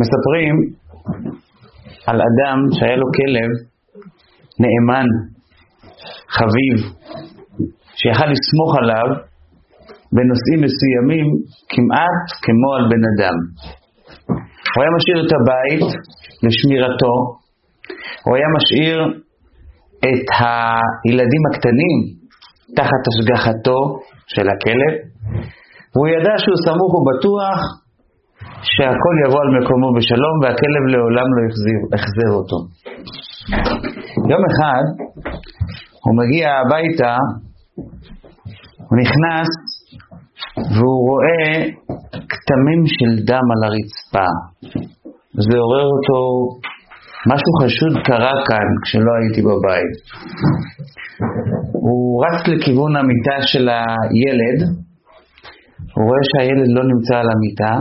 מספרים על אדם שהיה לו כלב נאמן, חביב, שיכל לסמוך עליו בנושאים מסוימים כמעט כמו על בן אדם. הוא היה משאיר את הבית לשמירתו, הוא היה משאיר את הילדים הקטנים תחת השגחתו של הכלב, והוא ידע שהוא סמוך ובטוח שהכל יבוא על מקומו בשלום והכלב לעולם לא יחזר אותו. יום אחד הוא מגיע הביתה, הוא נכנס והוא רואה כתמים של דם על הרצפה. זה עורר אותו, משהו חשוד קרה כאן כשלא הייתי בבית. הוא רץ לכיוון המיטה של הילד, הוא רואה שהילד לא נמצא על המיטה,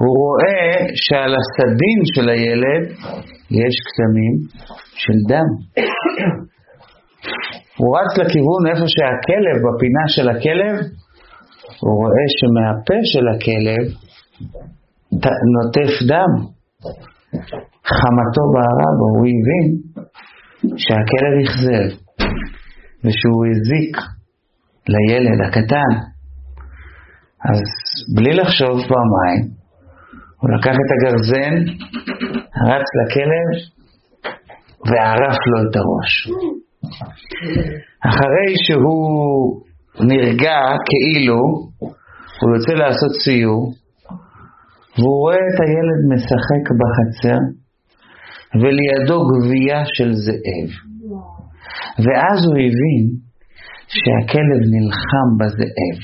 הוא רואה שעל הסדין של הילד יש כתמים של דם. הוא רץ לכיוון איפה שהכלב, בפינה של הכלב, הוא רואה שמהפה של הכלב נוטף דם. חמתו בערה בו, הוא הבין שהכלב אכזב ושהוא הזיק לילד הקטן. אז בלי לחשוב פעמיים, הוא לקח את הגרזן, רץ לכלב וערף לו את הראש. אחרי שהוא נרגע כאילו, הוא יוצא לעשות סיור, והוא רואה את הילד משחק בחצר, ולידו גבייה של זאב. ואז הוא הבין שהכלב נלחם בזאב.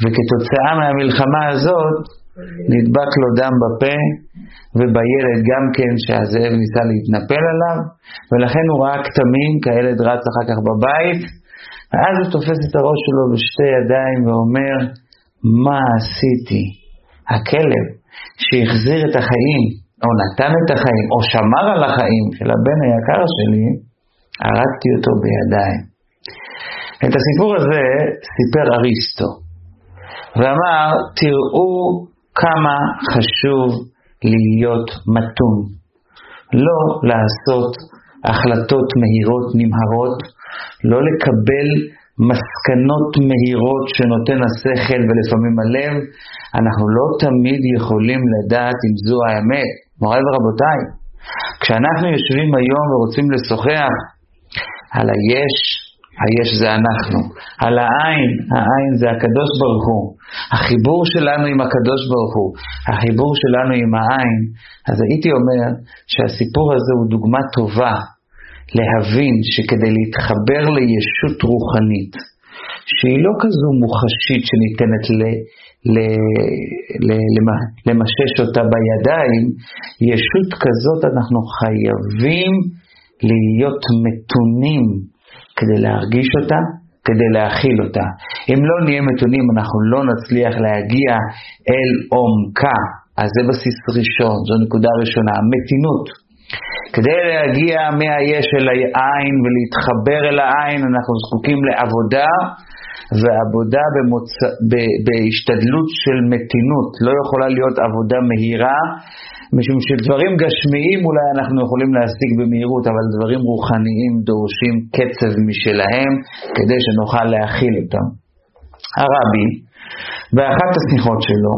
וכתוצאה מהמלחמה הזאת נדבק לו דם בפה ובילד גם כן שהזאב ניסה להתנפל עליו ולכן הוא ראה כתמים כי הילד רץ אחר כך בבית ואז הוא תופס את הראש שלו בשתי ידיים ואומר מה עשיתי? הכלב שהחזיר את החיים או נתן את החיים או שמר על החיים של הבן היקר שלי הרגתי אותו בידיים. את הסיפור הזה סיפר אריסטו ואמר תראו כמה חשוב להיות מתון, לא לעשות החלטות מהירות נמהרות, לא לקבל מסקנות מהירות שנותן השכל ולפעמים הלב, אנחנו לא תמיד יכולים לדעת אם זו האמת. מוריי ורבותיי, כשאנחנו יושבים היום ורוצים לשוחח על היש היש זה אנחנו. על העין, העין זה הקדוש ברוך הוא. החיבור שלנו עם הקדוש ברוך הוא, החיבור שלנו עם העין. אז הייתי אומר שהסיפור הזה הוא דוגמה טובה להבין שכדי להתחבר לישות רוחנית, שהיא לא כזו מוחשית שניתנת ל, ל, ל, ל, למשש אותה בידיים, ישות כזאת אנחנו חייבים להיות מתונים כדי להרגיש אותה, כדי להכיל אותה. אם לא נהיה מתונים, אנחנו לא נצליח להגיע אל עומקה. אז זה בסיס ראשון, זו נקודה ראשונה, מתינות. כדי להגיע מהיש אל העין ולהתחבר אל העין, אנחנו זקוקים לעבודה, ועבודה במוצ... ב... בהשתדלות של מתינות. לא יכולה להיות עבודה מהירה, משום שדברים גשמיים אולי אנחנו יכולים להשיג במהירות, אבל דברים רוחניים דורשים קצב משלהם כדי שנוכל להכיל אותם. הרבי, באחת השיחות שלו,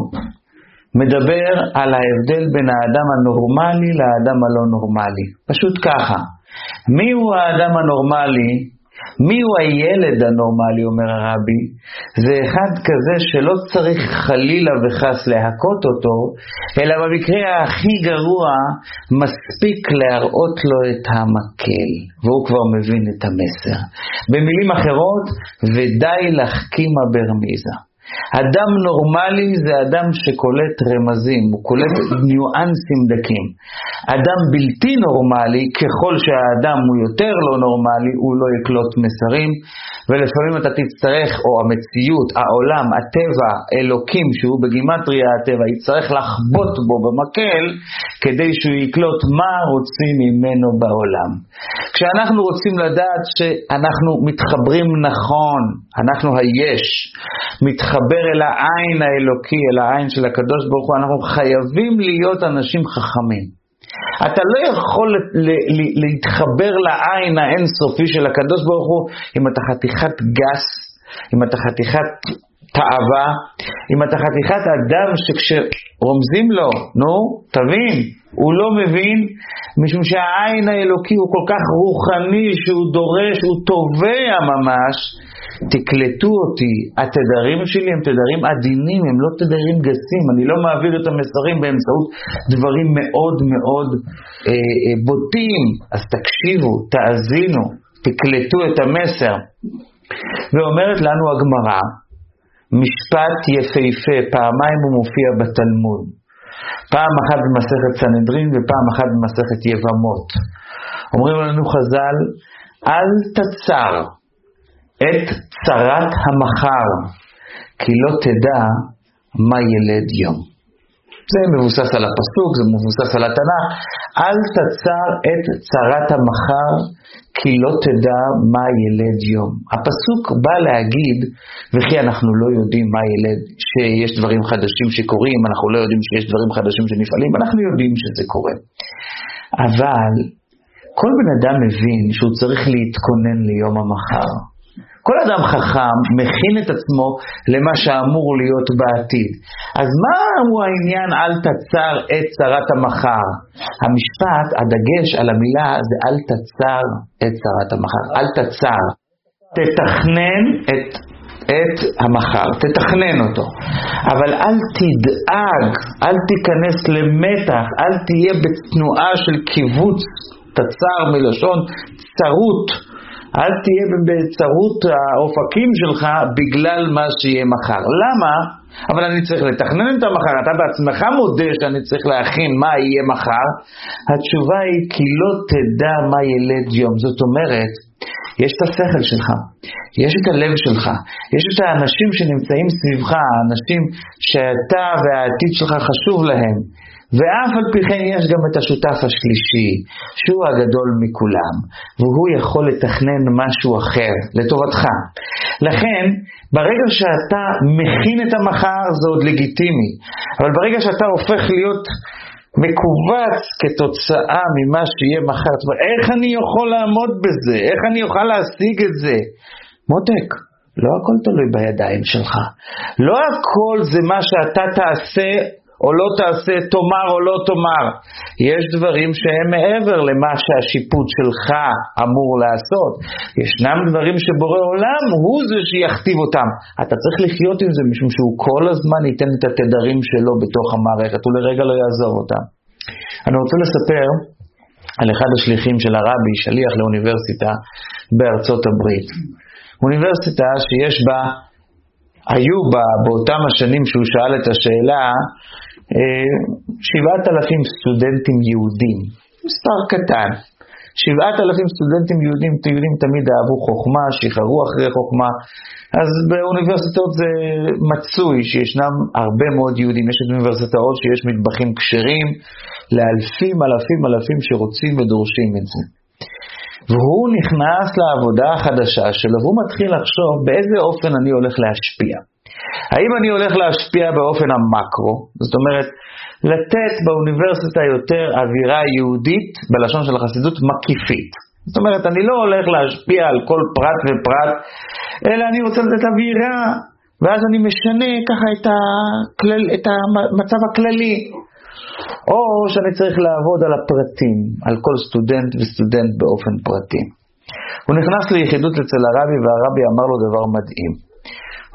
מדבר על ההבדל בין האדם הנורמלי לאדם הלא נורמלי. פשוט ככה, מיהו האדם הנורמלי מיהו הילד הנורמלי, אומר הרבי? זה אחד כזה שלא צריך חלילה וחס להכות אותו, אלא במקרה הכי גרוע, מספיק להראות לו את המקל, והוא כבר מבין את המסר. במילים אחרות, ודי לחכימה ברמיזה. אדם נורמלי זה אדם שקולט רמזים, הוא קולט ניואנסים דקים. אדם בלתי נורמלי, ככל שהאדם הוא יותר לא נורמלי, הוא לא יקלוט מסרים, ולפעמים אתה תצטרך, או המציאות, העולם, הטבע, אלוקים, שהוא בגימטריה הטבע, יצטרך לחבוט בו במקל, כדי שהוא יקלוט מה רוצים ממנו בעולם. כשאנחנו רוצים לדעת שאנחנו מתחברים נכון, אנחנו היש, מתחברים להתחבר אל העין האלוקי, אל העין של הקדוש ברוך הוא, אנחנו חייבים להיות אנשים חכמים. אתה לא יכול להתחבר לעין האינסופי של הקדוש ברוך הוא אם אתה חתיכת גס, אם אתה חתיכת תאווה, אם אתה חתיכת אדם שכשרומזים לו, נו, תבין, הוא לא מבין, משום שהעין האלוקי הוא כל כך רוחני שהוא דורש, הוא תובע ממש. תקלטו אותי, התדרים שלי הם תדרים עדינים, הם לא תדרים גסים, אני לא מעביר את המסרים באמצעות דברים מאוד מאוד אה, אה, בוטים, אז תקשיבו, תאזינו, תקלטו את המסר. ואומרת לנו הגמרא, משפט יפהפה, פעמיים הוא מופיע בתלמוד. פעם אחת במסכת סנהדרין ופעם אחת במסכת יבמות. אומרים לנו חז"ל, אל תצר את צרת המחר, כי לא תדע מה ילד יום. זה מבוסס על הפסוק, זה מבוסס על התנ"ך. אל תצר את צרת המחר, כי לא תדע מה ילד יום. הפסוק בא להגיד, וכי אנחנו לא יודעים מה ילד, שיש דברים חדשים שקורים, אנחנו לא יודעים שיש דברים חדשים שנפעלים, אנחנו יודעים שזה קורה. אבל כל בן אדם מבין שהוא צריך להתכונן ליום המחר. כל אדם חכם מכין את עצמו למה שאמור להיות בעתיד. אז מה הוא העניין אל תצר את צרת המחר? המשפט, הדגש על המילה זה אל תצר את צרת המחר, אל תצר. תתכנן את, את המחר, תתכנן אותו. אבל אל תדאג, אל תיכנס למתח, אל תהיה בתנועה של קיבוץ, תצר מלשון צרות. אל תהיה בצרות האופקים שלך בגלל מה שיהיה מחר. למה? אבל אני צריך לתכנן את המחר, אתה בעצמך מודה שאני צריך להכין מה יהיה מחר. התשובה היא כי לא תדע מה ילד יום. זאת אומרת, יש את השכל שלך, יש את הלב שלך, יש את האנשים שנמצאים סביבך, האנשים שאתה והעתיד שלך חשוב להם. ואף על פי כן יש גם את השותף השלישי, שהוא הגדול מכולם, והוא יכול לתכנן משהו אחר, לטובתך. לכן, ברגע שאתה מכין את המחר זה עוד לגיטימי, אבל ברגע שאתה הופך להיות מכווץ כתוצאה ממה שיהיה מחר, זאת אומרת, איך אני יכול לעמוד בזה? איך אני אוכל להשיג את זה? מותק, לא הכל תלוי בידיים שלך. לא הכל זה מה שאתה תעשה או לא תעשה, תאמר או לא תאמר. יש דברים שהם מעבר למה שהשיפוט שלך אמור לעשות. ישנם דברים שבורא עולם הוא זה שיכתיב אותם. אתה צריך לחיות עם זה משום שהוא כל הזמן ייתן את התדרים שלו בתוך המערכת, הוא לרגע לא יעזוב אותם. אני רוצה לספר על אחד השליחים של הרבי, שליח לאוניברסיטה בארצות הברית. אוניברסיטה שיש בה היו בה, באותם השנים שהוא שאל את השאלה, שבעת אלפים סטודנטים יהודים, מספר קטן. שבעת אלפים סטודנטים יהודים, יהודים תמיד אהבו חוכמה, שחררו אחרי חוכמה, אז באוניברסיטאות זה מצוי שישנם הרבה מאוד יהודים, יש את אוניברסיטאות שיש מטבחים כשרים לאלפים אלפים אלפים שרוצים ודורשים את זה. והוא נכנס לעבודה החדשה שלו והוא מתחיל לחשוב באיזה אופן אני הולך להשפיע. האם אני הולך להשפיע באופן המקרו, זאת אומרת, לתת באוניברסיטה יותר אווירה יהודית, בלשון של החסידות, מקיפית. זאת אומרת, אני לא הולך להשפיע על כל פרט ופרט, אלא אני רוצה לתת אווירה, ואז אני משנה ככה את, הכלל, את המצב הכללי. או שאני צריך לעבוד על הפרטים, על כל סטודנט וסטודנט באופן פרטי. הוא נכנס ליחידות אצל הרבי והרבי אמר לו דבר מדהים.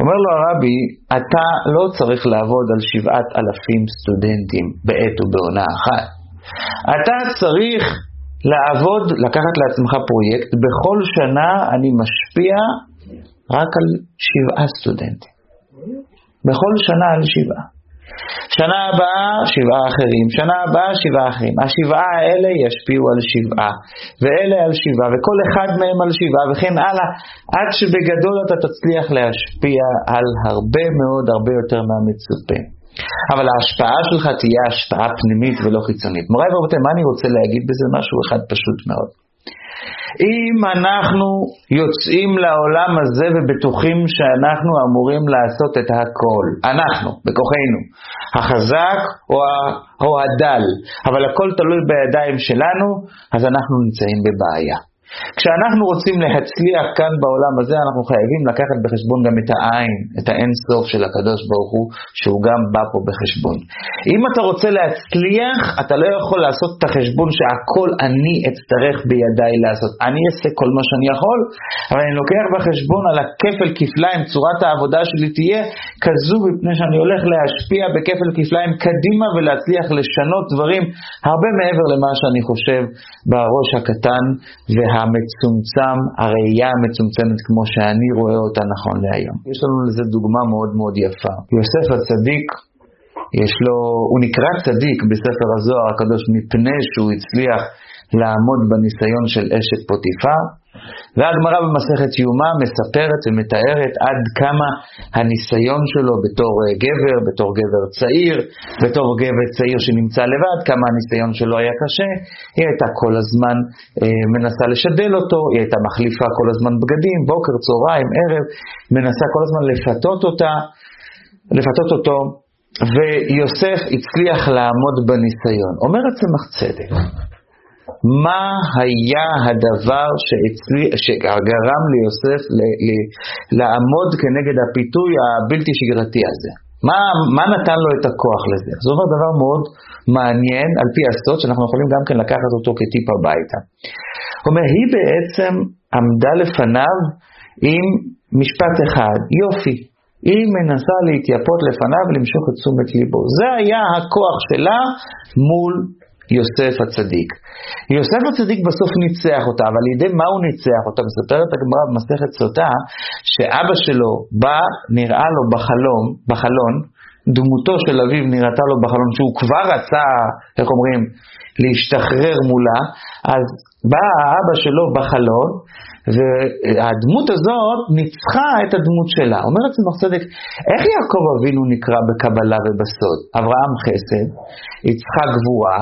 אומר לו הרבי, אתה לא צריך לעבוד על שבעת אלפים סטודנטים בעת ובעונה אחת. אתה צריך לעבוד, לקחת לעצמך פרויקט, בכל שנה אני משפיע רק על שבעה סטודנטים. בכל שנה על שבעה. שנה הבאה שבעה אחרים, שנה הבאה שבעה אחרים. השבעה האלה ישפיעו על שבעה, ואלה על שבעה, וכל אחד מהם על שבעה, וכן הלאה, עד שבגדול אתה תצליח להשפיע על הרבה מאוד, הרבה יותר מהמצופה. אבל ההשפעה שלך תהיה השפעה פנימית ולא חיצונית. מוריי ורבותיי, מה אני רוצה להגיד בזה? משהו אחד פשוט מאוד. אם אנחנו יוצאים לעולם הזה ובטוחים שאנחנו אמורים לעשות את הכל, אנחנו, בכוחנו, החזק או, ה, או הדל, אבל הכל תלוי בידיים שלנו, אז אנחנו נמצאים בבעיה. כשאנחנו רוצים להצליח כאן בעולם הזה, אנחנו חייבים לקחת בחשבון גם את העין, את האין סוף של הקדוש ברוך הוא, שהוא גם בא פה בחשבון. אם אתה רוצה להצליח, אתה לא יכול לעשות את החשבון שהכל אני אצטרך בידיי לעשות. אני אעשה כל מה שאני יכול, אבל אני לוקח בחשבון על הכפל כפליים, צורת העבודה שלי תהיה כזו מפני שאני הולך להשפיע בכפל כפליים קדימה ולהצליח לשנות דברים הרבה מעבר למה שאני חושב בראש הקטן וה... המצומצם, הראייה המצומצמת כמו שאני רואה אותה נכון להיום. יש לנו לזה דוגמה מאוד מאוד יפה. יוסף הצדיק, יש לו, הוא נקרא צדיק בספר הזוהר הקדוש מפני שהוא הצליח לעמוד בניסיון של אשת פוטיפר, והגמרא במסכת יומא מספרת ומתארת עד כמה הניסיון שלו בתור אה, גבר, בתור גבר צעיר, בתור גבר צעיר שנמצא לבד, כמה הניסיון שלו היה קשה. היא הייתה כל הזמן אה, מנסה לשדל אותו, היא הייתה מחליפה כל הזמן בגדים, בוקר, צהריים, ערב, מנסה כל הזמן לפתות אותה, לפתות אותו, ויוסף הצליח לעמוד בניסיון. אומרת צמח צדק, מה היה הדבר שאצלי, שגרם ליוסף ל, ל, לעמוד כנגד הפיתוי הבלתי שגרתי הזה? מה, מה נתן לו את הכוח לזה? זה אומר דבר מאוד מעניין על פי הסוד, שאנחנו יכולים גם כן לקחת אותו כטיפ הביתה. הוא אומר, היא בעצם עמדה לפניו עם משפט אחד, יופי. היא מנסה להתייפות לפניו ולמשוך את תשומת ליבו. זה היה הכוח שלה מול יוסף הצדיק. יוסף הצדיק בסוף ניצח אותה, אבל על ידי מה הוא ניצח אותה? מספרת הגמרא במסכת סוטה, שאבא שלו בא, נראה לו בחלום, בחלון, דמותו של אביו נראתה לו בחלון, שהוא כבר רצה, איך אומרים, להשתחרר מולה, אז בא האבא שלו בחלון, והדמות הזאת ניצחה את הדמות שלה. אומרת צמח צדק, איך יעקב אבינו נקרא בקבלה ובסוד? אברהם חסד, יצחק גבורה,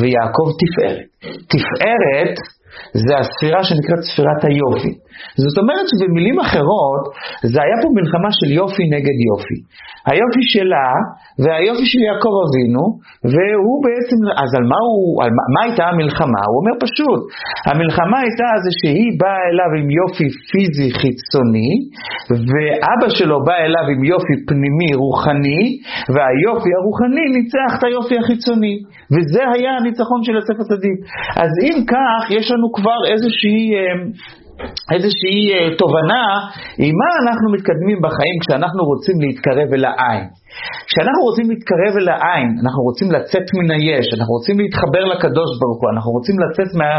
ויעקב תפארת. תפארת זה הספירה שנקראת ספירת היופי. זאת אומרת שבמילים אחרות, זה היה פה מלחמה של יופי נגד יופי. היופי שלה והיופי של יעקב אבינו, והוא בעצם, אז על מה, הוא, על מה, מה הייתה המלחמה? הוא אומר פשוט, המלחמה הייתה זה שהיא באה אליו עם יופי פיזי חיצוני, ואבא שלו בא אליו עם יופי פנימי רוחני, והיופי הרוחני ניצח את היופי החיצוני. וזה היה הניצחון של יוסף הצדיק. אז אם כך, יש לנו כבר איזושהי... איזושהי אה, תובנה עם מה אנחנו מתקדמים בחיים כשאנחנו רוצים להתקרב אל העין. כשאנחנו רוצים להתקרב אל העין, אנחנו רוצים לצאת מן היש, אנחנו רוצים להתחבר לקדוש ברוך הוא, אנחנו רוצים לצאת מה,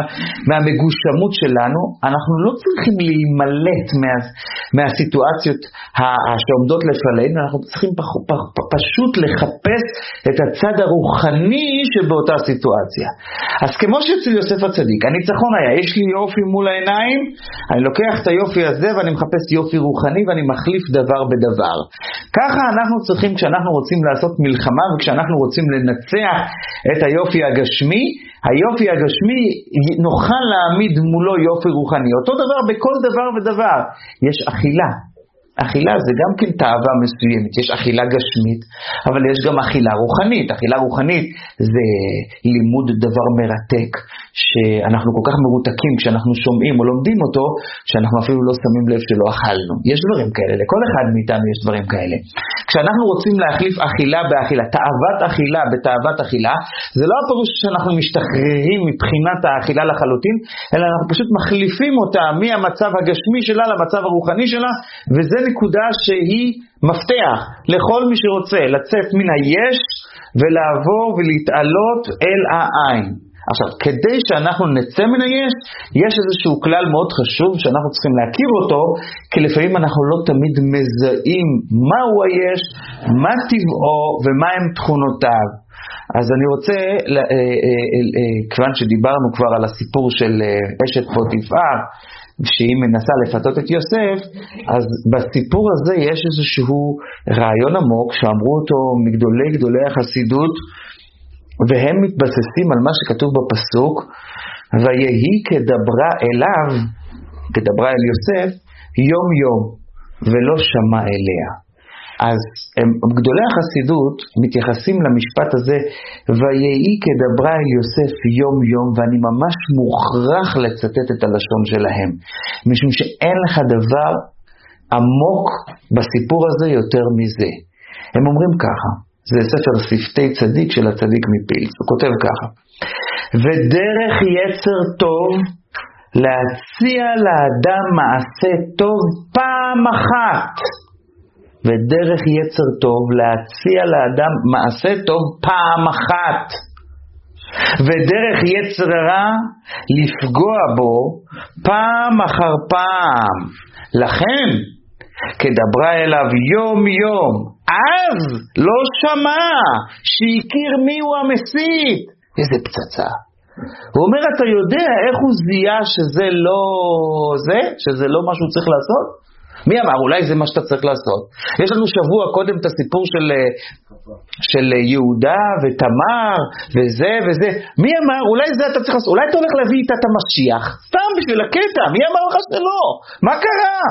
מהמגושמות שלנו, אנחנו לא צריכים להימלט מה, מהסיטואציות שעומדות לפנינו, אנחנו צריכים פח, פח, פח, פשוט לחפש את הצד הרוחני שבאותה סיטואציה. אז כמו שאצל יוסף הצדיק, הניצחון היה, יש לי יופי מול העיניים, אני לוקח את היופי הזה ואני מחפש יופי רוחני ואני מחליף דבר בדבר. ככה אנחנו צריכים כשאנחנו רוצים לעשות מלחמה וכשאנחנו רוצים לנצח את היופי הגשמי, היופי הגשמי נוכל להעמיד מולו יופי רוחני. אותו דבר בכל דבר ודבר. יש אכילה, אכילה זה גם כן תאווה מסוימת, יש אכילה גשמית, אבל יש גם אכילה רוחנית. אכילה רוחנית זה לימוד דבר מרתק, שאנחנו כל כך מרותקים כשאנחנו שומעים או לומדים אותו, שאנחנו אפילו לא שמים לב שלא אכלנו. יש דברים כאלה, לכל אחד מאיתנו יש דברים כאלה. כשאנחנו רוצים להחליף אכילה באכילה, תאוות אכילה בתאוות אכילה, זה לא הפירוש שאנחנו משתחררים מבחינת האכילה לחלוטין, אלא אנחנו פשוט מחליפים אותה מהמצב הגשמי שלה למצב הרוחני שלה, וזה נקודה שהיא מפתח לכל מי שרוצה לצאת מן היש ולעבור ולהתעלות אל העין. עכשיו, כדי שאנחנו נצא מן היש, יש איזשהו כלל מאוד חשוב שאנחנו צריכים להכיר אותו, כי לפעמים אנחנו לא תמיד מזהים מהו היש, מה טבעו ומהם תכונותיו. אז אני רוצה, אה, אה, אה, כיוון שדיברנו כבר על הסיפור של אשת פוטיפר, שהיא מנסה לפתות את יוסף, אז בסיפור הזה יש איזשהו רעיון עמוק שאמרו אותו מגדולי גדולי החסידות, והם מתבססים על מה שכתוב בפסוק, ויהי כדברה אליו, כדברה אל יוסף, יום יום, ולא שמע אליה. אז הם, גדולי החסידות מתייחסים למשפט הזה, ויהי כדברה אל יוסף יום יום, ואני ממש מוכרח לצטט את הלשון שלהם, משום שאין לך דבר עמוק בסיפור הזה יותר מזה. הם אומרים ככה, זה ספר שפתי צדיק של הצדיק מפילס, הוא כותב ככה, ודרך יצר טוב להציע לאדם מעשה טוב פעם אחת. ודרך יצר טוב להציע לאדם מעשה טוב פעם אחת. ודרך יצר רע לפגוע בו פעם אחר פעם. לכן, כדברה אליו יום יום, אז לא שמע שהכיר מיהו המסית. איזה פצצה. הוא אומר, אתה יודע איך הוא זיהה שזה לא זה? שזה לא מה שהוא צריך לעשות? מי אמר? אולי זה מה שאתה צריך לעשות. יש לנו שבוע קודם את הסיפור של, של יהודה ותמר וזה וזה. מי אמר? אולי זה אתה צריך לעשות. אולי אתה הולך להביא איתה את המשיח. סתם בשביל הקטע. מי אמר לך שלא? מה קרה?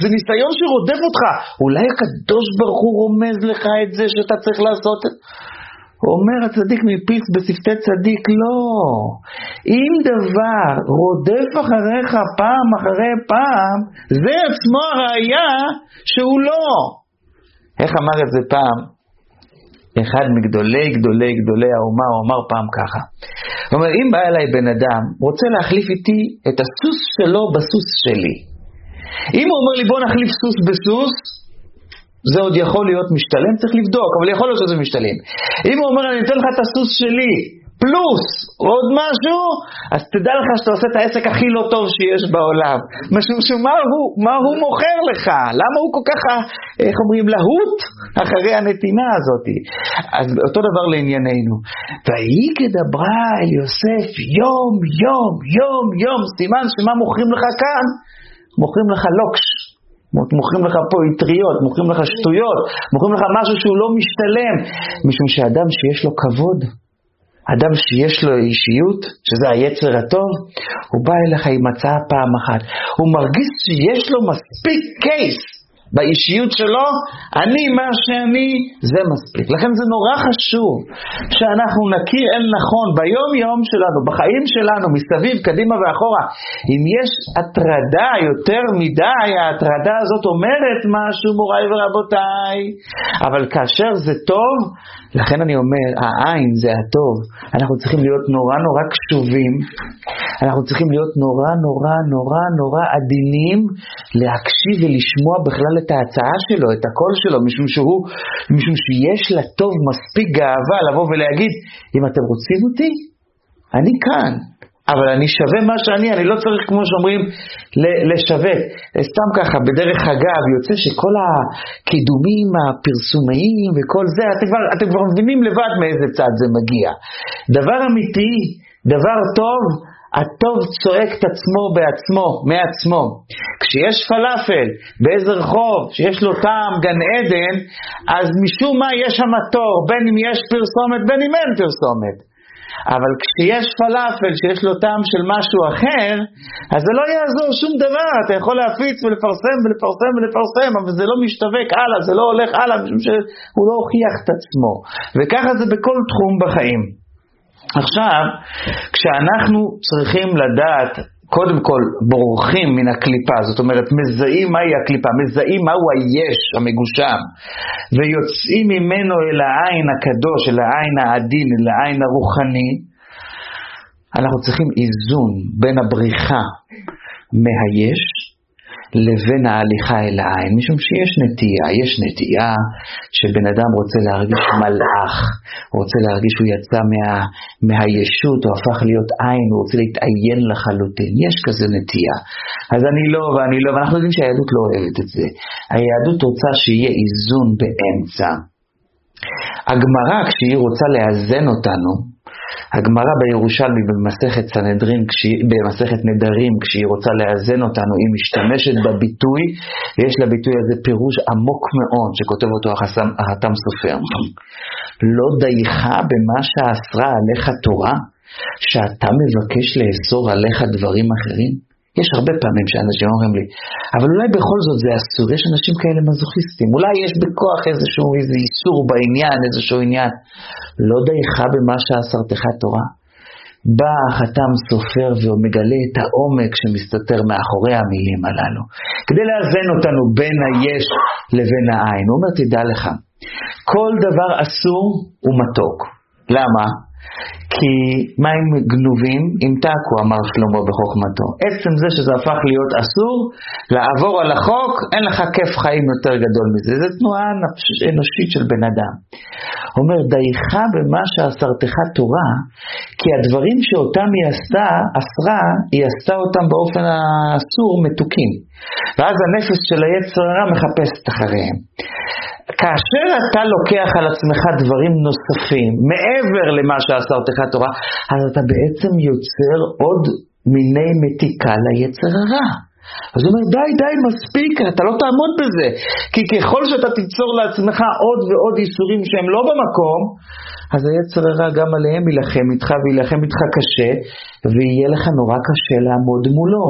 זה ניסיון שרודף אותך. אולי הקדוש ברוך הוא רומז לך את זה שאתה צריך לעשות את... אומר הצדיק מפיס בשפתי צדיק, לא. אם דבר רודף אחריך פעם אחרי פעם, זה עצמו הראייה שהוא לא. איך אמר את זה פעם? אחד מגדולי גדולי גדולי האומה, הוא אמר פעם ככה. הוא אומר, אם בא אליי בן אדם, רוצה להחליף איתי את הסוס שלו בסוס שלי. אם הוא אומר לי בוא נחליף סוס בסוס, זה עוד יכול להיות משתלם, צריך לבדוק, אבל יכול להיות שזה משתלם. אם הוא אומר, אני אתן לך את הסוס שלי, פלוס עוד משהו, אז תדע לך שאתה עושה את העסק הכי לא טוב שיש בעולם. משום שמה הוא, מה הוא מוכר לך? למה הוא כל כך, איך אומרים, להוט אחרי הנתינה הזאת? אז אותו דבר לענייננו. ויהי כדברה אל יוסף יום, יום, יום, יום, סימן שמה מוכרים לך כאן? מוכרים לך לוקש. מוכרים לך פה אטריות, מוכרים לך שטויות, מוכרים לך משהו שהוא לא משתלם, משום שאדם שיש לו כבוד, אדם שיש לו אישיות, שזה היצר הטוב, הוא בא אליך עם הצעה פעם אחת. הוא מרגיש שיש לו מספיק קייס באישיות שלו, אני מה שאני, זה מספיק. לכן זה נורא חשוב שאנחנו נכיר אל נכון ביום יום שלנו, בחיים שלנו, מסביב, קדימה ואחורה. אם יש הטרדה יותר מדי, ההטרדה הזאת אומרת משהו, מוריי ורבותיי. אבל כאשר זה טוב, לכן אני אומר, העין זה הטוב. אנחנו צריכים להיות נורא נורא קשובים, אנחנו צריכים להיות נורא נורא נורא נורא עדינים להקשיב ולשמוע בכלל את ההצעה שלו, את הקול שלו, משום שהוא, משום שיש לטוב מספיק גאווה לבוא ולהגיד, אם אתם רוצים אותי, אני כאן. אבל אני שווה מה שאני, אני לא צריך, כמו שאומרים, לשווק. סתם ככה, בדרך אגב, יוצא שכל הקידומים הפרסומיים וכל זה, אתם כבר, אתם כבר מבינים לבד מאיזה צד זה מגיע. דבר אמיתי, דבר טוב, הטוב צועק את עצמו בעצמו, מעצמו. כשיש פלאפל באיזה רחוב שיש לו טעם גן עדן, אז משום מה יש שם תור, בין אם יש פרסומת בין אם אין פרסומת. אבל כשיש פלאפל שיש לו טעם של משהו אחר, אז זה לא יעזור שום דבר, אתה יכול להפיץ ולפרסם ולפרסם ולפרסם, אבל זה לא משווק הלאה, זה לא הולך הלאה, משום שהוא לא הוכיח את עצמו. וככה זה בכל תחום בחיים. עכשיו, כשאנחנו צריכים לדעת קודם כל בורחים מן הקליפה, זאת אומרת מזהים מהי הקליפה, מזהים מהו היש המגושם, ויוצאים ממנו אל העין הקדוש, אל העין העדין, אל העין הרוחני, אנחנו צריכים איזון בין הבריחה מהיש לבין ההליכה אל העין, משום שיש נטייה, יש נטייה שבן אדם רוצה להרגיש מלאך, הוא רוצה להרגיש שהוא יצא מה, מהישות, הוא הפך להיות עין, הוא רוצה להתעיין לחלוטין, יש כזה נטייה. אז אני לא ואני לא, ואנחנו יודעים שהיהדות לא אוהבת את זה. היהדות רוצה שיהיה איזון באמצע. הגמרא, כשהיא רוצה לאזן אותנו, הגמרא בירושלמי במסכת סנהדרין, במסכת נדרים, כשהיא רוצה לאזן אותנו, היא משתמשת בביטוי, ויש לביטוי הזה פירוש עמוק מאוד, שכותב אותו החתם סופר. לא דייך במה שאסרה עליך תורה, שאתה מבקש לאסור עליך דברים אחרים? יש הרבה פעמים שאנשים אומרים לי, אבל אולי בכל זאת זה אסור, יש אנשים כאלה מזוכיסטים, אולי יש בכוח איזשהו איזה איסור בעניין, איזשהו עניין. לא דייך במה שאסרתך תורה. בא החתם סופר ומגלה את העומק שמסתתר מאחורי המילים הללו, כדי לאזן אותנו בין היש לבין העין. הוא אומר, תדע לך, כל דבר אסור הוא מתוק. למה? כי מים גנובים ימתקו, אמר שלמה בחוכמתו. עצם זה שזה הפך להיות אסור, לעבור על החוק, אין לך כיף חיים יותר גדול מזה. זו תנועה אנושית של בן אדם. אומר, דייך במה שאסרתך תורה, כי הדברים שאותם היא עשתה, אסרה, היא עשתה אותם באופן האסור מתוקים. ואז הנפש של היצר הרע מחפשת אחריהם. כאשר אתה לוקח על עצמך דברים נוספים, מעבר למה שאסרתך תורה, אז אתה בעצם יוצר עוד מיני מתיקה ליצר הרע. אז הוא אומר, די, די, מספיק, אתה לא תעמוד בזה. כי ככל שאתה תיצור לעצמך עוד ועוד איסורים שהם לא במקום, אז היצר הרע גם עליהם יילחם איתך ויילחם איתך קשה, ויהיה לך נורא קשה לעמוד מולו.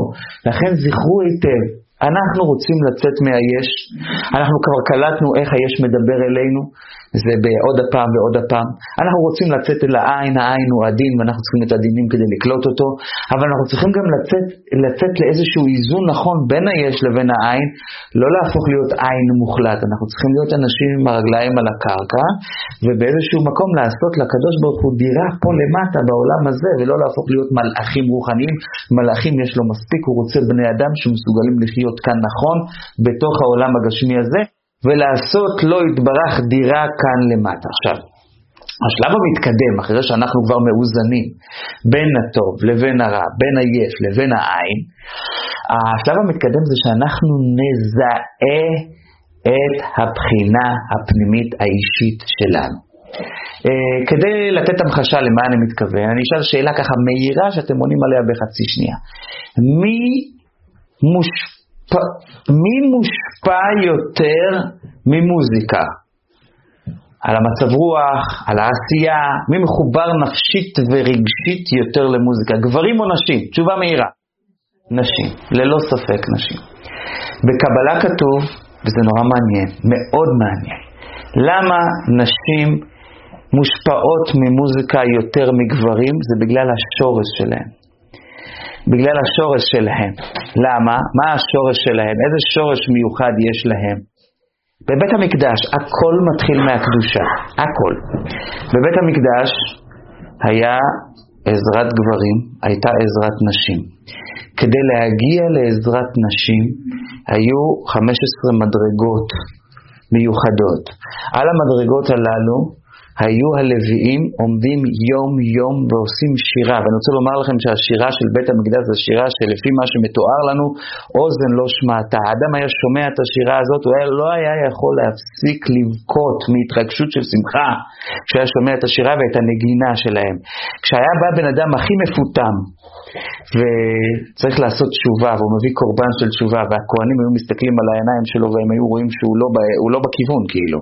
לכן זכרו היטב, אנחנו רוצים לצאת מהיש, אנחנו כבר קלטנו איך היש מדבר אלינו, זה בעוד הפעם ועוד הפעם. אנחנו רוצים לצאת אל העין, העין הוא הדין ואנחנו צריכים את הדינים כדי לקלוט אותו, אבל אנחנו צריכים גם לצאת, לצאת לאיזשהו איזון נכון בין היש לבין העין, לא להפוך להיות עין מוחלט, אנחנו צריכים להיות אנשים עם הרגליים על הקרקע, ובאיזשהו מקום לעשות לקדוש ברוך הוא דירה פה למטה בעולם הזה, ולא להפוך להיות מלאכים רוחניים, מלאכים יש לו מספיק, הוא רוצה בני אדם שמסוגלים לחיות כאן נכון, בתוך העולם הגשמי הזה. ולעשות לו לא יתברך דירה כאן למטה. עכשיו, השלב המתקדם, אחרי שאנחנו כבר מאוזנים בין הטוב לבין הרע, בין היש לבין העין, השלב המתקדם זה שאנחנו נזהה את הבחינה הפנימית האישית שלנו. Uh, כדי לתת המחשה למה אני מתכוון, אני אשאל שאלה ככה מהירה שאתם עונים עליה בחצי שנייה. מי מושפע מי מושפע יותר ממוזיקה? על המצב רוח, על העשייה, מי מחובר נפשית ורגשית יותר למוזיקה, גברים או נשים? תשובה מהירה. נשים, ללא ספק נשים. בקבלה כתוב, וזה נורא מעניין, מאוד מעניין, למה נשים מושפעות ממוזיקה יותר מגברים? זה בגלל השורש שלהם. בגלל השורש שלהם. למה? מה השורש שלהם? איזה שורש מיוחד יש להם? בבית המקדש הכל מתחיל מהקדושה, הכל. בבית המקדש היה עזרת גברים, הייתה עזרת נשים. כדי להגיע לעזרת נשים היו 15 מדרגות מיוחדות. על המדרגות הללו היו הלוויים עומדים יום-יום ועושים שירה. ואני רוצה לומר לכם שהשירה של בית המקדש זו שירה שלפי מה שמתואר לנו, אוזן לא שמעתה. האדם היה שומע את השירה הזאת, הוא היה, לא היה יכול להפסיק לבכות מהתרגשות של שמחה כשהיה שומע את השירה ואת הנגינה שלהם. כשהיה בא בן אדם הכי מפותם, וצריך לעשות תשובה, והוא מביא קורבן של תשובה, והכוהנים היו מסתכלים על העיניים שלו והם היו רואים שהוא לא, לא בכיוון כאילו.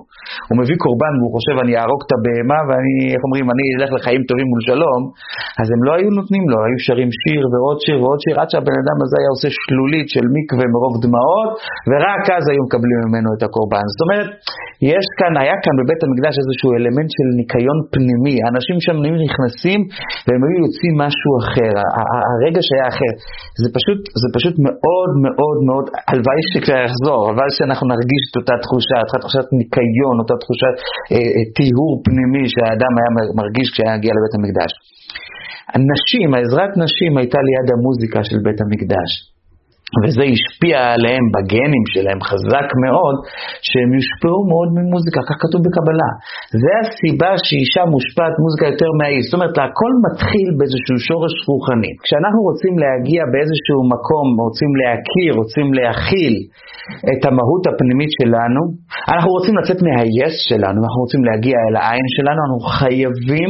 הוא מביא קורבן והוא חושב אני אהרוג את הבהמה ואני, איך אומרים, אני אלך לחיים טובים מול שלום, אז הם לא היו נותנים לו, היו שרים שיר ועוד שיר ועוד שיר, עד שהבן אדם הזה היה עושה שלולית של מקווה מרוב דמעות, ורק אז היו מקבלים ממנו את הקורבן. זאת אומרת, יש כאן, היה כאן בבית המקדש איזשהו אלמנט של ניקיון פנימי, האנשים שם נכנסים והם היו יוצאים משהו אחר, הרגש היה אחר. זה פשוט, זה פשוט מאוד מאוד מאוד, הלוואי שכבר יחזור, הלוואי שאנחנו נרגיש את אותה תחושה, אותה תחושת ניקיון, אותה תחושת אה, אה, טיהור פנימי שהאדם היה מרגיש כשהיה מגיע לבית המקדש. הנשים, העזרת נשים הייתה ליד המוזיקה של בית המקדש. וזה השפיע עליהם בגנים שלהם חזק מאוד, שהם יושפעו מאוד ממוזיקה, כך כתוב בקבלה. זה הסיבה שאישה מושפעת מוזיקה יותר מהאיש. זאת אומרת, הכל מתחיל באיזשהו שורש רוחני. כשאנחנו רוצים להגיע באיזשהו מקום, רוצים להכיר, רוצים להכיל את המהות הפנימית שלנו, אנחנו רוצים לצאת מהיס שלנו, אנחנו רוצים להגיע אל העין שלנו, אנחנו חייבים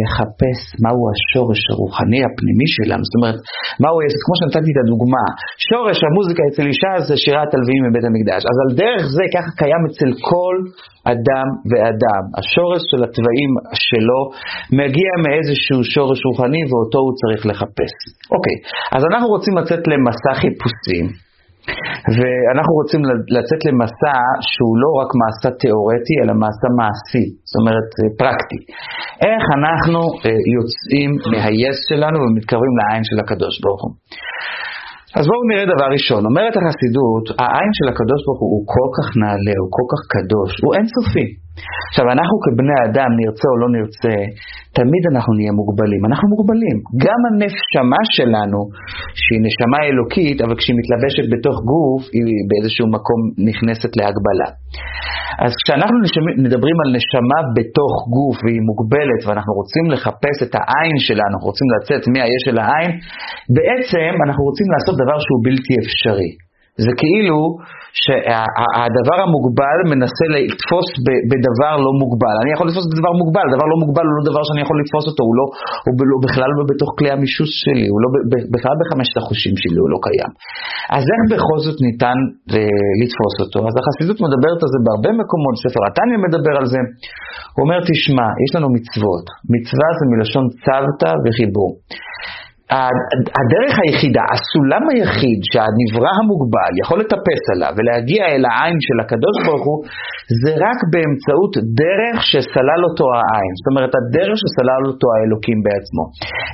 לחפש מהו השורש הרוחני הפנימי שלנו. זאת אומרת, מהו, כמו שנתתי את הדוגמה, שורש המוזיקה אצל אישה זה שירת הלוויים מבית המקדש. אז על דרך זה ככה קיים אצל כל אדם ואדם. השורש של התוואים שלו מגיע מאיזשהו שורש רוחני ואותו הוא צריך לחפש. אוקיי, אז אנחנו רוצים לצאת למסע חיפושים. ואנחנו רוצים לצאת למסע שהוא לא רק מסע תיאורטי, אלא מסע מעשי, זאת אומרת אה, פרקטי. איך אנחנו אה, יוצאים מהיס שלנו ומתקרבים לעין של הקדוש ברוך הוא. אז בואו נראה דבר ראשון, אומרת החסידות, העין של הקדוש ברוך הוא הוא כל כך נעלה, הוא כל כך קדוש, הוא אינסופי. עכשיו, אנחנו כבני אדם, נרצה או לא נרצה, תמיד אנחנו נהיה מוגבלים. אנחנו מוגבלים. גם הנפשמה שלנו, שהיא נשמה אלוקית, אבל כשהיא מתלבשת בתוך גוף, היא באיזשהו מקום נכנסת להגבלה. אז כשאנחנו מדברים על נשמה בתוך גוף והיא מוגבלת ואנחנו רוצים לחפש את העין שלנו, אנחנו רוצים לצאת מהיש של העין, בעצם אנחנו רוצים לעשות דבר שהוא בלתי אפשרי. זה כאילו שהדבר המוגבל מנסה לתפוס בדבר לא מוגבל. אני יכול לתפוס בדבר מוגבל, דבר לא מוגבל הוא לא דבר שאני יכול לתפוס אותו, הוא, לא, הוא לא, בכלל לא בתוך כלי המישוש שלי, הוא לא בכלל בחמשת החושים שלי, הוא לא קיים. אז איך בכל זאת ניתן אה, לתפוס אותו? אז החסידות מדברת על זה בהרבה מקומות, ספר התניא מדבר על זה. הוא אומר, תשמע, יש לנו מצוות. מצווה זה מלשון צוותא וחיבור. הדרך היחידה, הסולם היחיד שהנברא המוגבל יכול לטפס עליו ולהגיע אל העין של הקדוש ברוך הוא, זה רק באמצעות דרך שסלל אותו העין. זאת אומרת, הדרך שסלל אותו האלוקים בעצמו.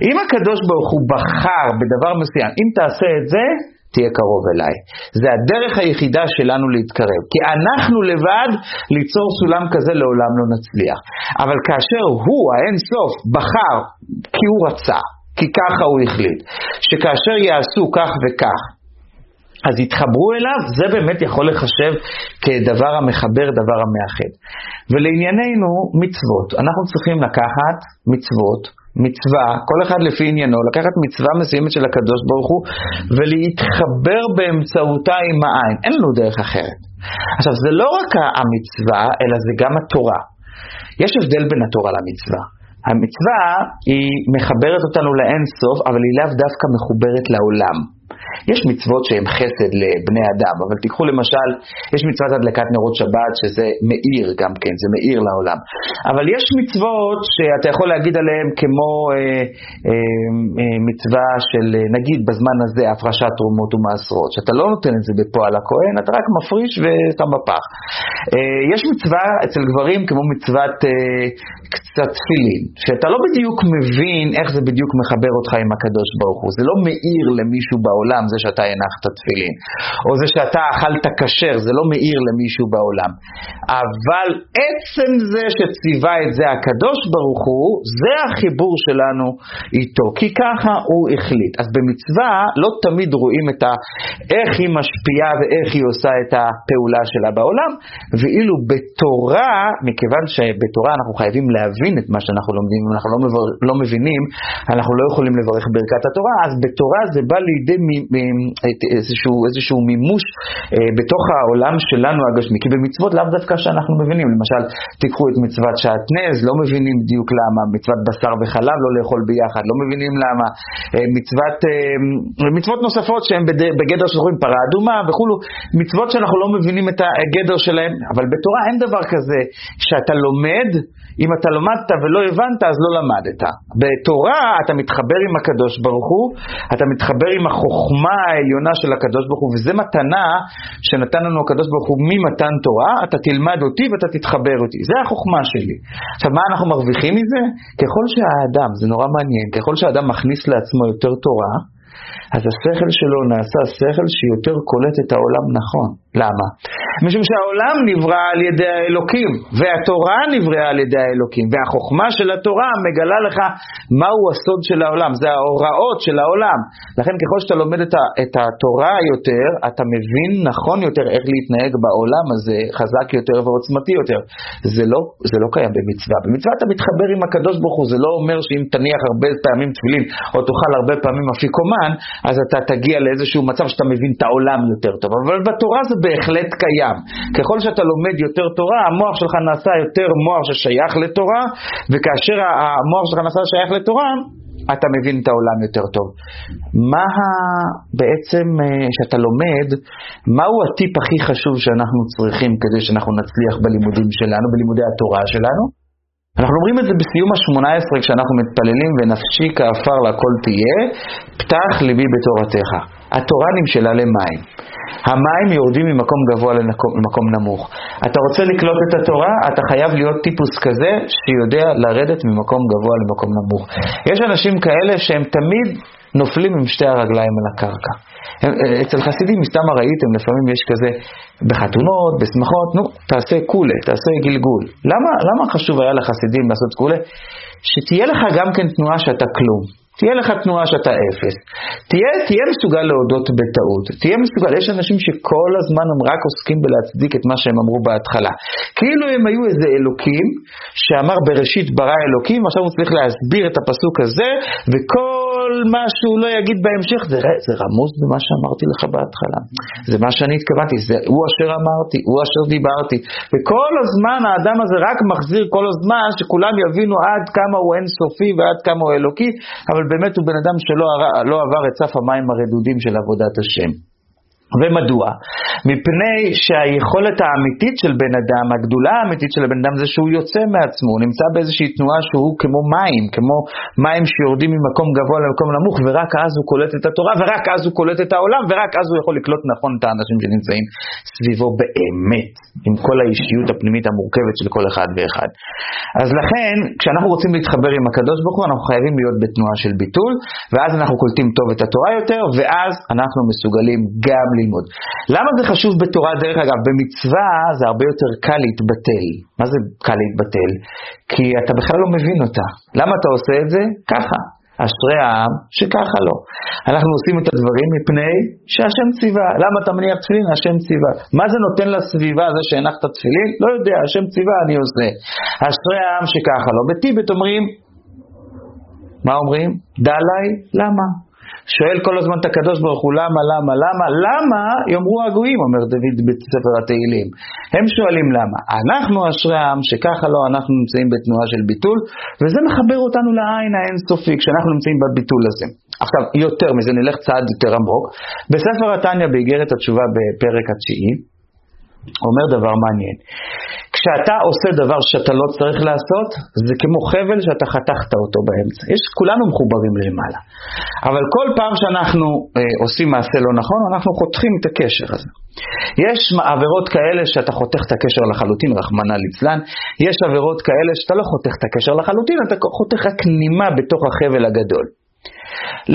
אם הקדוש ברוך הוא בחר בדבר מסוים, אם תעשה את זה, תהיה קרוב אליי. זה הדרך היחידה שלנו להתקרב. כי אנחנו לבד, ליצור סולם כזה לעולם לא נצליח. אבל כאשר הוא, האין סוף, בחר כי הוא רצה, כי ככה הוא החליט, שכאשר יעשו כך וכך, אז יתחברו אליו, זה באמת יכול לחשב כדבר המחבר, דבר המאחד. ולענייננו, מצוות. אנחנו צריכים לקחת מצוות, מצווה, כל אחד לפי עניינו, לקחת מצווה מסוימת של הקדוש ברוך הוא ולהתחבר באמצעותה עם העין. אין לנו דרך אחרת. עכשיו, זה לא רק המצווה, אלא זה גם התורה. יש הבדל בין התורה למצווה. המצווה היא מחברת אותנו לאין סוף, אבל היא לאו דווקא מחוברת לעולם. יש מצוות שהן חסד לבני אדם, אבל תיקחו למשל, יש מצוות הדלקת נרות שבת שזה מאיר גם כן, זה מאיר לעולם. אבל יש מצוות שאתה יכול להגיד עליהן כמו אה, אה, אה, מצווה של אה, נגיד בזמן הזה הפרשת תרומות ומעשרות, שאתה לא נותן את זה בפועל הכהן, אתה רק מפריש ושם בפח. אה, יש מצווה אצל גברים כמו מצוות אה, קצת תפילין, שאתה לא בדיוק מבין איך זה בדיוק מחבר אותך עם הקדוש ברוך הוא, זה לא מאיר למישהו בעולם זה שאתה הנחת תפילין, או זה שאתה אכלת כשר, זה לא מאיר למישהו בעולם. אבל עצם זה שציווה את זה הקדוש ברוך הוא, זה החיבור שלנו איתו, כי ככה הוא החליט. אז במצווה לא תמיד רואים את ה... איך היא משפיעה ואיך היא עושה את הפעולה שלה בעולם, ואילו בתורה, מכיוון שבתורה אנחנו חייבים להבין את מה שאנחנו לומדים, אם אנחנו לא, מבר... לא מבינים, אנחנו לא יכולים לברך ברכת התורה, אז בתורה זה בא לידי איזשהו, איזשהו מימוש אה, בתוך העולם שלנו הגשמי, כי במצוות לאו דווקא שאנחנו מבינים, למשל תיקחו את מצוות שעטנז, לא מבינים בדיוק למה, מצוות בשר וחלב לא לאכול ביחד, לא מבינים למה, אה, מצוות, אה, מצוות נוספות שהן בגדר שאנחנו פרה אדומה וכולו, מצוות שאנחנו לא מבינים את הגדר שלהן, אבל בתורה אין דבר כזה שאתה לומד אם אתה למדת ולא הבנת, אז לא למדת. בתורה אתה מתחבר עם הקדוש ברוך הוא, אתה מתחבר עם החוכמה העליונה של הקדוש ברוך הוא, וזה מתנה שנתן לנו הקדוש ברוך הוא ממתן תורה, אתה תלמד אותי ואתה תתחבר אותי. זה החוכמה שלי. עכשיו, מה אנחנו מרוויחים מזה? ככל שהאדם, זה נורא מעניין, ככל שהאדם מכניס לעצמו יותר תורה, אז השכל שלו נעשה שכל שיותר קולט את העולם נכון. למה? משום שהעולם נברא על ידי האלוקים, והתורה נבראה על ידי האלוקים, והחוכמה של התורה מגלה לך מהו הסוד של העולם, זה ההוראות של העולם. לכן ככל שאתה לומד את, התורה יותר, אתה מבין נכון יותר איך להתנהג בעולם הזה, חזק יותר ועוצמתי יותר. זה לא, זה לא קיים במצווה. במצווה אתה מתחבר עם הקדוש ברוך הוא, זה לא אומר שאם תניח הרבה פעמים תפילין, או תאכל הרבה פעמים אפיקומן, אז אתה תגיע לאיזשהו מצב שאתה מבין את העולם יותר טוב. אבל בתורה זה בהחלט קיים. ככל שאתה לומד יותר תורה, המוח שלך נעשה יותר מוח ששייך לתורה, וכאשר המוח שלך נעשה שייך לתורה, אתה מבין את העולם יותר טוב. מה בעצם, אה, שאתה לומד, מהו הטיפ הכי חשוב שאנחנו צריכים כדי שאנחנו נצליח בלימודים שלנו, בלימודי התורה שלנו? אנחנו אומרים את זה בסיום ה-18 כשאנחנו מתפללים ונפשי כעפר לכל תהיה, פתח ליבי בתורתך. התורה נמשלה למים. המים יורדים ממקום גבוה למקום, למקום נמוך. אתה רוצה לקלוט את התורה, אתה חייב להיות טיפוס כזה שיודע לרדת ממקום גבוה למקום נמוך. יש אנשים כאלה שהם תמיד נופלים עם שתי הרגליים על הקרקע. אצל חסידים, מסתם ראיתם, לפעמים יש כזה בחתונות, בשמחות, נו, תעשה קולה, תעשה גלגול. למה, למה חשוב היה לחסידים לעשות קולה? שתהיה לך גם כן תנועה שאתה כלום. תהיה לך תנועה שאתה אפס. תהיה, תהיה מסוגל להודות בטעות. תהיה מסוגל, יש אנשים שכל הזמן הם רק עוסקים בלהצדיק את מה שהם אמרו בהתחלה. כאילו הם היו איזה אלוקים שאמר בראשית ברא אלוקים, עכשיו הוא צריך להסביר את הפסוק הזה, וכל מה שהוא לא יגיד בהמשך זה, זה רמוז במה שאמרתי לך בהתחלה. זה מה שאני התכוונתי, זה הוא אשר אמרתי, הוא אשר דיברתי. וכל הזמן האדם הזה רק מחזיר כל הזמן שכולם יבינו עד כמה הוא אינסופי ועד כמה הוא אלוקי, אבל באמת הוא בן אדם שלא לא עבר את סף המים הרדודים של עבודת השם. ומדוע? מפני שהיכולת האמיתית של בן אדם, הגדולה האמיתית של הבן אדם זה שהוא יוצא מעצמו, הוא נמצא באיזושהי תנועה שהוא כמו מים, כמו מים שיורדים ממקום גבוה למקום נמוך, ורק אז הוא קולט את התורה, ורק אז הוא קולט את העולם, ורק אז הוא יכול לקלוט נכון את האנשים שנמצאים סביבו באמת, עם כל האישיות הפנימית המורכבת של כל אחד ואחד. אז לכן, כשאנחנו רוצים להתחבר עם הקדוש ברוך הוא, אנחנו חייבים להיות בתנועה של ביטול, ואז אנחנו קולטים טוב את התורה יותר, ואז אנחנו מסוגלים גם ללמוד. למה זה חשוב בתורה? דרך אגב, במצווה זה הרבה יותר קל להתבטל. מה זה קל להתבטל? כי אתה בכלל לא מבין אותה. למה אתה עושה את זה? ככה. אשרי העם שככה לא. אנחנו עושים את הדברים מפני שהשם ציווה. למה אתה מניח תפילין? השם ציווה. מה זה נותן לסביבה זה שהנחת תפילין? לא יודע, השם ציווה אני עושה. אשרי העם שככה לא. בטיבט אומרים, מה אומרים? דלי, למה? שואל כל הזמן את הקדוש ברוך הוא למה, למה, למה, למה יאמרו הגויים, אומר דוד בספר התהילים. הם שואלים למה. אנחנו אשרי העם שככה לא, אנחנו נמצאים בתנועה של ביטול, וזה מחבר אותנו לעין האינסופי כשאנחנו נמצאים בביטול הזה. עכשיו, יותר מזה, נלך צעד יותר עמוק. בספר התניא באיגרת התשובה בפרק התשיעי, אומר דבר מעניין. כשאתה עושה דבר שאתה לא צריך לעשות, זה כמו חבל שאתה חתכת אותו באמצע. יש, כולנו מחוברים למעלה. אבל כל פעם שאנחנו אה, עושים מעשה לא נכון, אנחנו חותכים את הקשר הזה. יש עבירות כאלה שאתה חותך את הקשר לחלוטין, רחמנא ליצלן. יש עבירות כאלה שאתה לא חותך את הקשר לחלוטין, אתה חותך רק נימה בתוך החבל הגדול.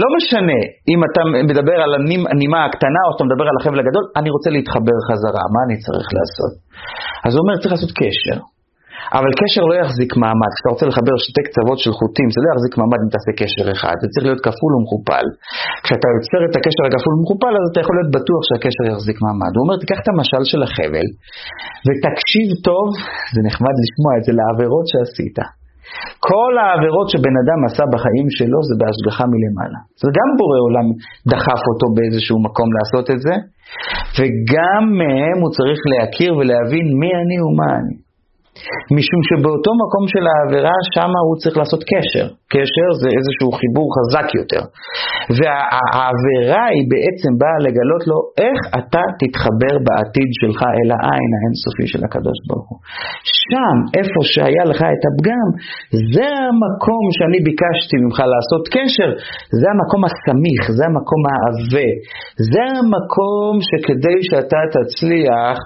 לא משנה אם אתה מדבר על הנימה הקטנה או שאתה מדבר על החבל הגדול, אני רוצה להתחבר חזרה, מה אני צריך לעשות? אז הוא אומר, צריך לעשות קשר. אבל קשר לא יחזיק מעמד, כשאתה רוצה לחבר שתי קצוות של חוטים, זה לא יחזיק מעמד אם תעשה קשר אחד, זה צריך להיות כפול ומכופל. כשאתה יוצר את הקשר הכפול ומכופל, אז אתה יכול להיות בטוח שהקשר יחזיק מעמד. הוא אומר, תיקח את המשל של החבל, ותקשיב טוב, זה נחמד לשמוע את זה, לעבירות שעשית. כל העבירות שבן אדם עשה בחיים שלו זה בהשגחה מלמעלה. זה גם בורא עולם דחף אותו באיזשהו מקום לעשות את זה, וגם מהם הוא צריך להכיר ולהבין מי אני ומה אני. משום שבאותו מקום של העבירה, שם הוא צריך לעשות קשר. קשר זה איזשהו חיבור חזק יותר. והעבירה היא בעצם באה לגלות לו איך אתה תתחבר בעתיד שלך אל העין האינסופי של הקדוש ברוך הוא. שם, איפה שהיה לך את הפגם, זה המקום שאני ביקשתי ממך לעשות קשר, זה המקום הסמיך, זה המקום העבה, זה המקום שכדי שאתה תצליח,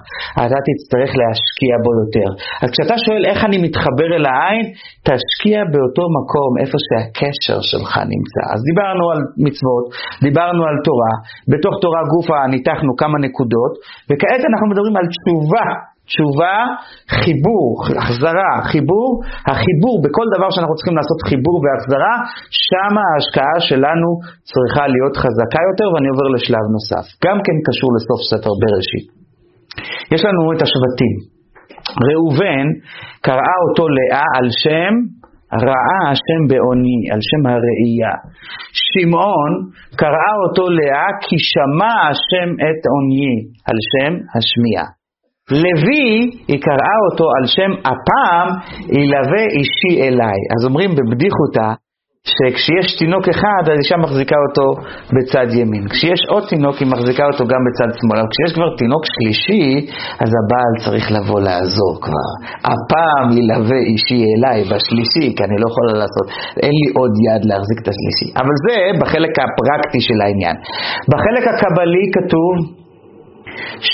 אתה תצטרך להשקיע בו יותר. אז כשאתה שואל איך אני מתחבר אל העין, תשקיע באותו מקום, איפה שהקשר שלך נמצא. אז דיברנו על מצוות, דיברנו על תורה, בתוך תורה גופה ניתחנו כמה נקודות, וכעת אנחנו מדברים על תשובה. תשובה, חיבור, החזרה, חיבור, החיבור בכל דבר שאנחנו צריכים לעשות חיבור והחזרה, שם ההשקעה שלנו צריכה להיות חזקה יותר, ואני עובר לשלב נוסף. גם כן קשור לסוף ספר בראשית. יש לנו את השבטים. ראובן קראה אותו לאה על שם ראה השם בעוני, על שם הראייה. שמעון קראה אותו לאה כי שמע השם את עוני, על שם השמיעה. לוי, היא קראה אותו על שם הפעם ילווה אישי אליי. אז אומרים בבדיחותא, שכשיש תינוק אחד, אז אישה מחזיקה אותו בצד ימין. כשיש עוד תינוק, היא מחזיקה אותו גם בצד שמאל. אבל כשיש כבר תינוק שלישי, אז הבעל צריך לבוא לעזור כבר. הפעם ילווה אישי אליי בשלישי, כי אני לא יכולה לעשות, אין לי עוד יד להחזיק את השלישי. אבל זה בחלק הפרקטי של העניין. בחלק הקבלי כתוב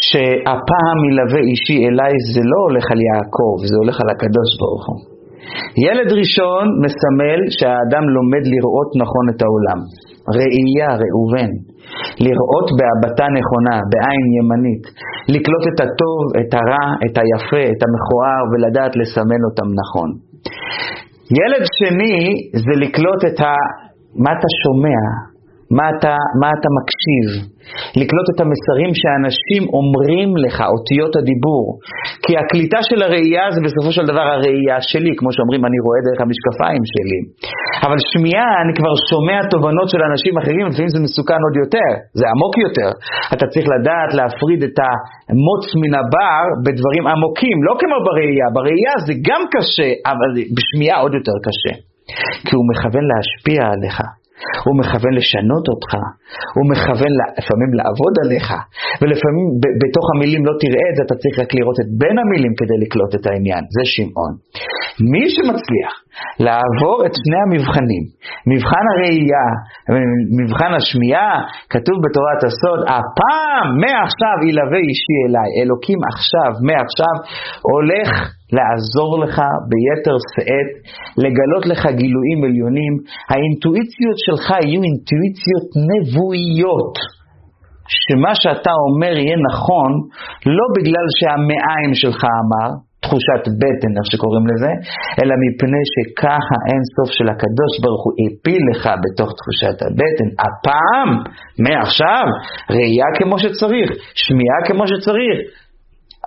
שהפעם ילווה אישי אליי זה לא הולך על יעקב, זה הולך על הקדוש ברוך הוא. ילד ראשון מסמל שהאדם לומד לראות נכון את העולם. ראייה, ראובן. לראות בהבטה נכונה, בעין ימנית. לקלוט את הטוב, את הרע, את היפה, את המכוער, ולדעת לסמן אותם נכון. ילד שני זה לקלוט את ה... מה אתה שומע, מה אתה, מה אתה מקשיב, לקלוט את המסרים שאנשים אומרים לך, אותיות הדיבור. כי הקליטה של הראייה זה בסופו של דבר הראייה שלי, כמו שאומרים, אני רואה דרך המשקפיים שלי. אבל שמיעה, אני כבר שומע תובנות של אנשים אחרים, לפעמים זה מסוכן עוד יותר, זה עמוק יותר. אתה צריך לדעת להפריד את המוץ מן הבר בדברים עמוקים, לא כמו בראייה. בראייה זה גם קשה, אבל בשמיעה עוד יותר קשה. כי הוא מכוון להשפיע עליך. הוא מכוון לשנות אותך, הוא מכוון לפעמים לעבוד עליך, ולפעמים בתוך המילים לא תראה את זה, אתה צריך רק לראות את בין המילים כדי לקלוט את העניין, זה שמעון. מי שמצליח לעבור את שני המבחנים, מבחן הראייה, מבחן השמיעה, כתוב בתורת הסוד, הפעם, מעכשיו ילווה אישי אליי, אלוקים עכשיו, מעכשיו, הולך לעזור לך ביתר שאת, לגלות לך גילויים עליונים, האינטואיציות שלך יהיו אינטואיציות נבואיות. שמה שאתה אומר יהיה נכון לא בגלל שהמעיים שלך אמר, תחושת בטן, איך שקוראים לזה, אלא מפני שככה אין סוף של הקדוש ברוך הוא הפיל לך בתוך תחושת הבטן. הפעם, מעכשיו, ראייה כמו שצריך, שמיעה כמו שצריך,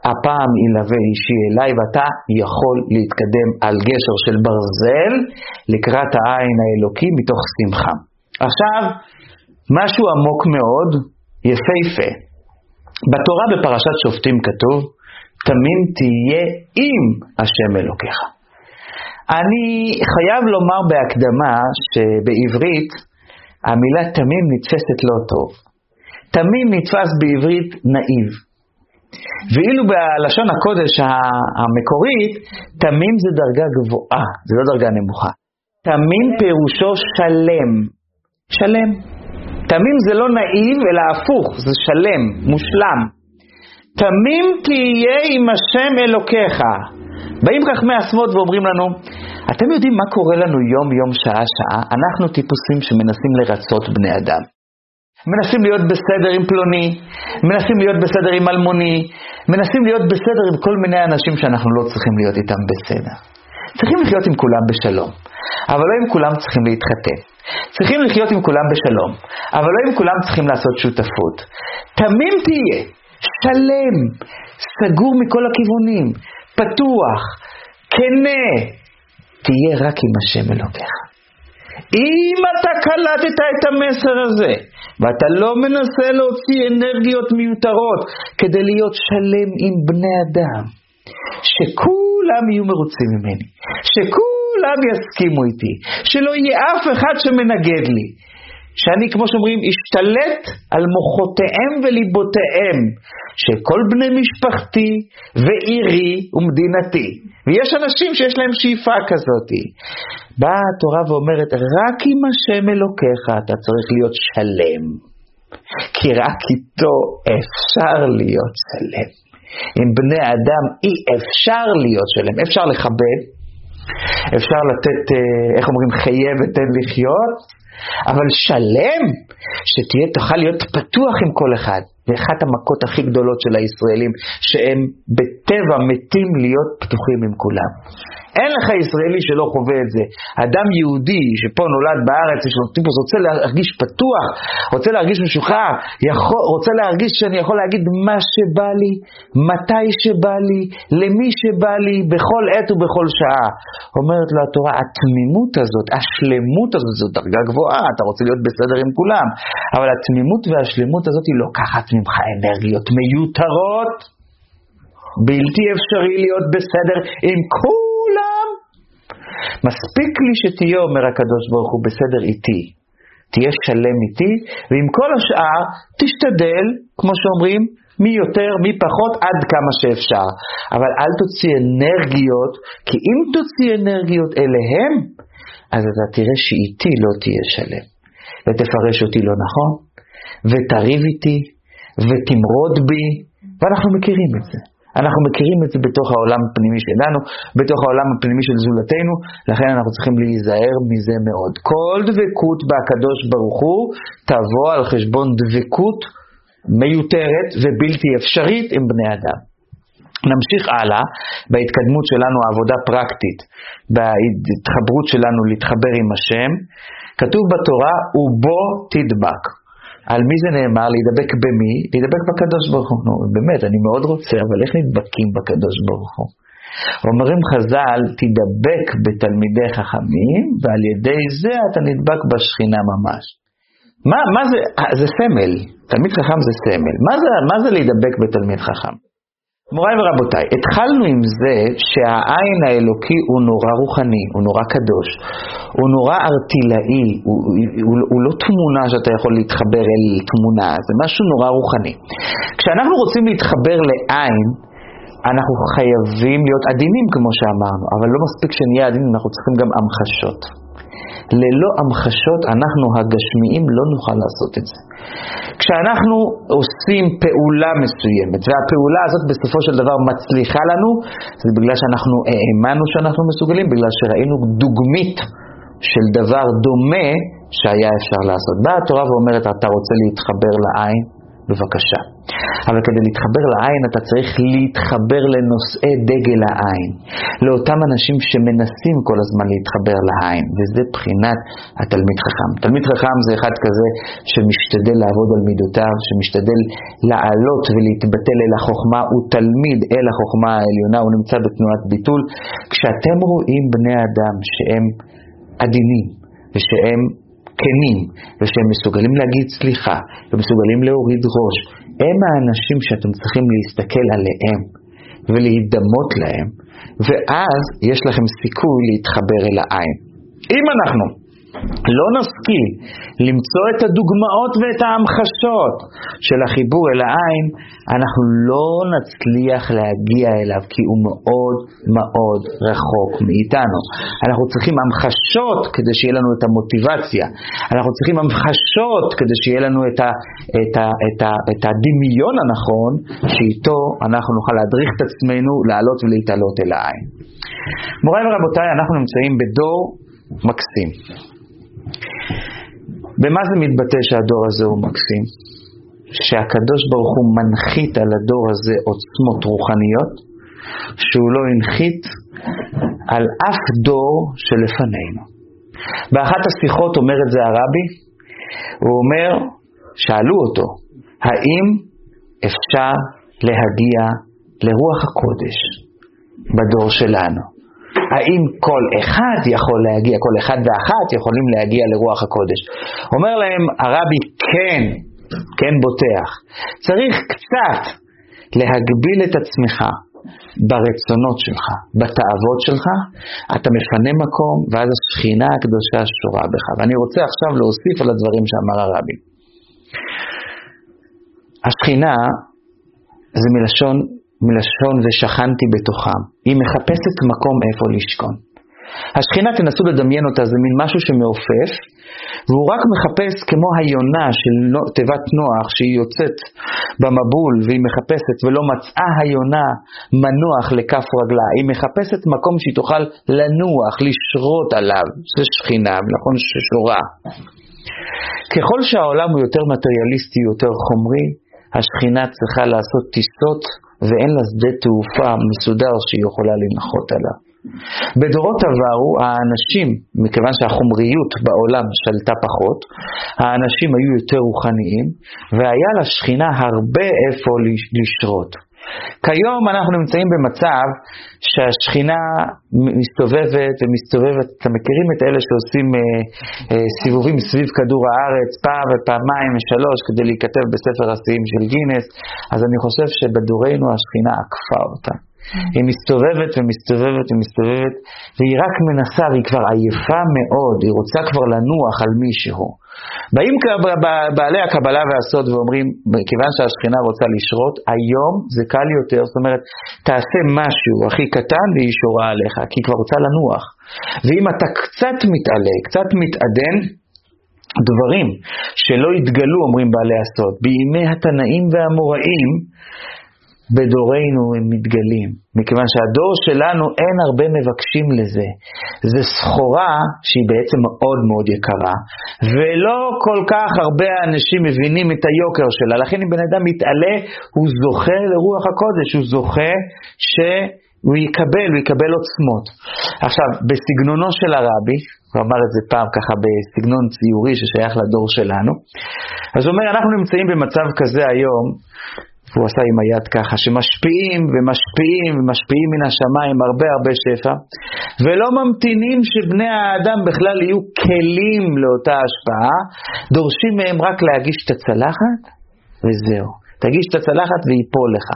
הפעם ילווה אישי אליי ואתה יכול להתקדם על גשר של ברזל לקראת העין האלוקי מתוך שמחה. עכשיו, משהו עמוק מאוד, יפהפה. בתורה בפרשת שופטים כתוב, תמים תהיה עם השם אלוקיך. אני חייב לומר בהקדמה שבעברית המילה תמים נתפסת לא טוב. תמים נתפס בעברית נאיב. ואילו בלשון הקודש המקורית, תמים זה דרגה גבוהה, זה לא דרגה נמוכה. תמים פירושו שלם. שלם. תמים זה לא נאיב, אלא הפוך, זה שלם, מושלם. תמים תהיה עם השם אלוקיך. באים חכמי השמאל ואומרים לנו, אתם יודעים מה קורה לנו יום-יום, שעה-שעה? אנחנו טיפוסים שמנסים לרצות בני אדם. מנסים להיות בסדר עם פלוני, מנסים להיות בסדר עם אלמוני, מנסים להיות בסדר עם כל מיני אנשים שאנחנו לא צריכים להיות איתם בסדר. צריכים לחיות עם כולם בשלום, אבל לא עם כולם צריכים להתחתן. צריכים לחיות עם כולם בשלום, אבל לא עם כולם צריכים לעשות שותפות. תמים תהיה, שלם, סגור מכל הכיוונים, פתוח, כנה, תהיה רק עם השם אלוקיך. אם אתה קלטת את המסר הזה, ואתה לא מנסה להוציא אנרגיות מיותרות כדי להיות שלם עם בני אדם, שכולם יהיו מרוצים ממני, שכולם יסכימו איתי, שלא יהיה אף אחד שמנגד לי, שאני, כמו שאומרים, אשתלט על מוחותיהם וליבותיהם של כל בני משפחתי ועירי ומדינתי. ויש אנשים שיש להם שאיפה כזאת. באה התורה ואומרת, רק עם השם אלוקיך אתה צריך להיות שלם. כי רק איתו אפשר להיות שלם. עם בני אדם אי אפשר להיות שלם. אפשר לכבד, אפשר לתת, אה, איך אומרים, חיה ותן לחיות, אבל שלם, שתהיה, תוכל להיות פתוח עם כל אחד. זה אחת המכות הכי גדולות של הישראלים, שהם בטבע מתים להיות פתוחים עם כולם. אין לך ישראלי שלא חווה את זה. אדם יהודי שפה נולד בארץ, יש לו טיפוס, רוצה להרגיש פתוח, רוצה להרגיש משוחרר, רוצה להרגיש שאני יכול להגיד מה שבא לי, מתי שבא לי, למי שבא לי, בכל עת ובכל שעה. אומרת לו התורה, התמימות הזאת, השלמות הזאת, זו דרגה גבוהה, אתה רוצה להיות בסדר עם כולם, אבל התמימות והשלמות הזאת היא לוקחת ממך אנרגיות מיותרות. בלתי אפשרי להיות בסדר עם כולם. מספיק לי שתהיה, אומר הקדוש ברוך הוא, בסדר איתי. תהיה שלם איתי, ועם כל השאר תשתדל, כמו שאומרים, מי יותר, מי פחות, עד כמה שאפשר. אבל אל תוציא אנרגיות, כי אם תוציא אנרגיות אליהם, אז אתה תראה שאיתי לא תהיה שלם. ותפרש אותי לא נכון, ותריב איתי, ותמרוד בי, ואנחנו מכירים את זה. אנחנו מכירים את זה בתוך העולם הפנימי שלנו, בתוך העולם הפנימי של זולתנו, לכן אנחנו צריכים להיזהר מזה מאוד. כל דבקות בקדוש ברוך הוא תבוא על חשבון דבקות מיותרת ובלתי אפשרית עם בני אדם. נמשיך הלאה בהתקדמות שלנו, העבודה פרקטית, בהתחברות שלנו להתחבר עם השם. כתוב בתורה, ובו תדבק. על מי זה נאמר? להידבק במי? להידבק בקדוש ברוך הוא. נו, באמת, אני מאוד רוצה, אבל איך נדבקים בקדוש ברוך הוא? אומרים חז"ל, תדבק בתלמידי חכמים, ועל ידי זה אתה נדבק בשכינה ממש. מה, מה זה, זה סמל, תלמיד חכם זה סמל. מה זה, מה זה להידבק בתלמיד חכם? מוריי ורבותיי, התחלנו עם זה שהעין האלוקי הוא נורא רוחני, הוא נורא קדוש, הוא נורא ארטילאי, הוא, הוא, הוא לא תמונה שאתה יכול להתחבר אל תמונה, זה משהו נורא רוחני. כשאנחנו רוצים להתחבר לעין, אנחנו חייבים להיות עדינים כמו שאמרנו, אבל לא מספיק שנהיה עדינים, אנחנו צריכים גם המחשות. ללא המחשות אנחנו הגשמיים לא נוכל לעשות את זה. כשאנחנו עושים פעולה מסוימת, והפעולה הזאת בסופו של דבר מצליחה לנו, זה בגלל שאנחנו האמנו שאנחנו מסוגלים, בגלל שראינו דוגמית של דבר דומה שהיה אפשר לעשות. באה התורה ואומרת, אתה רוצה להתחבר לעין? בבקשה. אבל כדי להתחבר לעין אתה צריך להתחבר לנושאי דגל העין, לאותם אנשים שמנסים כל הזמן להתחבר לעין, וזה בחינת התלמיד חכם. תלמיד חכם זה אחד כזה שמשתדל לעבוד על מידותיו, שמשתדל לעלות ולהתבטל אל החוכמה, הוא תלמיד אל החוכמה העליונה, הוא נמצא בתנועת ביטול. כשאתם רואים בני אדם שהם עדינים ושהם כנים, ושהם מסוגלים להגיד סליחה, ומסוגלים להוריד ראש, הם האנשים שאתם צריכים להסתכל עליהם ולהידמות להם, ואז יש לכם סיכוי להתחבר אל העין. אם אנחנו לא נשכיל למצוא את הדוגמאות ואת ההמחשות של החיבור אל העין, אנחנו לא נצליח להגיע אליו כי הוא מאוד מאוד רחוק מאיתנו. אנחנו צריכים המחשות כדי שיהיה לנו את המוטיבציה. אנחנו צריכים המחשות כדי שיהיה לנו את, ה, את, ה, את, ה, את הדמיון הנכון, שאיתו אנחנו נוכל להדריך את עצמנו לעלות ולהתעלות אל העין. מוריי ורבותיי, אנחנו נמצאים בדור מקסים. במה זה מתבטא שהדור הזה הוא מקסים? שהקדוש ברוך הוא מנחית על הדור הזה עוצמות רוחניות שהוא לא הנחית על אף דור שלפנינו. באחת השיחות אומר את זה הרבי, הוא אומר, שאלו אותו, האם אפשר להגיע לרוח הקודש בדור שלנו? האם כל אחד יכול להגיע, כל אחד ואחת יכולים להגיע לרוח הקודש? אומר להם הרבי, כן, כן בוטח. צריך קצת להגביל את עצמך ברצונות שלך, בתאוות שלך, אתה מפנה מקום, ואז השכינה הקדושה שורה בך. ואני רוצה עכשיו להוסיף על הדברים שאמר הרבי. השכינה זה מלשון מלשון ושכנתי בתוכם. היא מחפשת מקום איפה לשכון. השכינה, תנסו לדמיין אותה, זה מין משהו שמעופף, והוא רק מחפש כמו היונה של תיבת נוח, שהיא יוצאת במבול והיא מחפשת ולא מצאה היונה מנוח לכף רגלה, היא מחפשת מקום שהיא תוכל לנוח, לשרות עליו, זה שכינה, נכון ששורה. ככל שהעולם הוא יותר מטריאליסטי, יותר חומרי, השכינה צריכה לעשות טיסות ואין לה שדה תעופה מסודר שהיא יכולה לנחות עליו. בדורות עברו האנשים, מכיוון שהחומריות בעולם שלטה פחות, האנשים היו יותר רוחניים והיה לשכינה הרבה איפה לשרות. כיום אנחנו נמצאים במצב שהשכינה מסתובבת ומסתובבת, אתם מכירים את אלה שעושים אה, אה, סיבובים סביב כדור הארץ פעם ופעמיים ושלוש כדי להיכתב בספר השיאים של גינס, אז אני חושב שבדורנו השכינה עקפה אותה. היא מסתובבת ומסתובבת ומסתובבת, והיא רק מנסה, והיא כבר עייפה מאוד, היא רוצה כבר לנוח על מישהו. באים בעלי הקבלה והסוד ואומרים, כיוון שהשכינה רוצה לשרות, היום זה קל יותר, זאת אומרת, תעשה משהו הכי קטן והיא שורה עליך, כי היא כבר רוצה לנוח. ואם אתה קצת מתעלה, קצת מתעדן, דברים שלא התגלו, אומרים בעלי הסוד, בימי התנאים והאמוראים, בדורנו הם מתגלים, מכיוון שהדור שלנו אין הרבה מבקשים לזה. זו סחורה שהיא בעצם מאוד מאוד יקרה, ולא כל כך הרבה אנשים מבינים את היוקר שלה. לכן אם בן אדם מתעלה, הוא זוכה לרוח הקודש, הוא זוכה שהוא יקבל, הוא יקבל עוצמות. עכשיו, בסגנונו של הרבי, הוא אמר את זה פעם ככה בסגנון ציורי ששייך לדור שלנו, אז הוא אומר, אנחנו נמצאים במצב כזה היום, הוא עשה עם היד ככה, שמשפיעים ומשפיעים ומשפיעים מן השמיים הרבה הרבה שפע, ולא ממתינים שבני האדם בכלל יהיו כלים לאותה השפעה, דורשים מהם רק להגיש את הצלחת, וזהו. תגיש את הצלחת ויפול לך.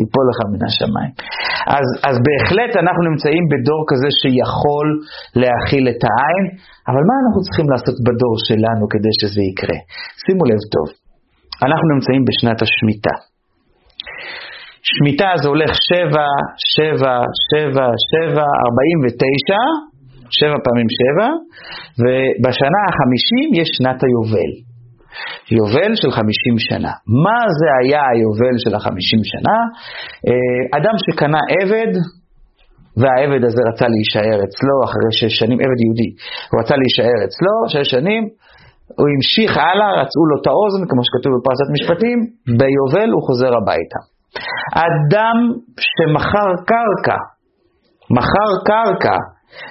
ייפול לך מן השמיים. אז, אז בהחלט אנחנו נמצאים בדור כזה שיכול להכיל את העין, אבל מה אנחנו צריכים לעשות בדור שלנו כדי שזה יקרה? שימו לב טוב, אנחנו נמצאים בשנת השמיטה. שמיטה זה הולך שבע, שבע, שבע, שבע, ארבעים ותשע, שבע פעמים שבע, ובשנה החמישים יש שנת היובל. יובל של חמישים שנה. מה זה היה היובל של החמישים שנה? אה, אדם שקנה עבד, והעבד הזה רצה להישאר אצלו אחרי שש שנים, עבד יהודי, הוא רצה להישאר אצלו שש שנים, הוא המשיך הלאה, רצו לו את האוזן, כמו שכתוב בפרשת משפטים, ביובל הוא חוזר הביתה. אדם שמכר קרקע, מכר קרקע,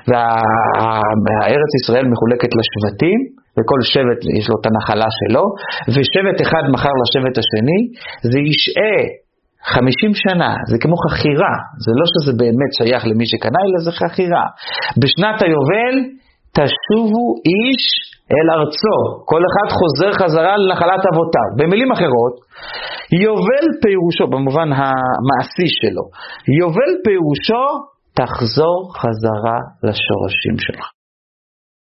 והארץ ישראל מחולקת לשבטים, וכל שבט יש לו את הנחלה שלו, ושבט אחד מכר לשבט השני, זה ישעה חמישים שנה, זה כמו חכירה, זה לא שזה באמת שייך למי שקנה, אלא זה חכירה. בשנת היובל תשובו איש אל ארצו, כל אחד חוזר חזרה לנחלת אבותיו. במילים אחרות, יובל פירושו, במובן המעשי שלו, יובל פירושו תחזור חזרה לשורשים שלך.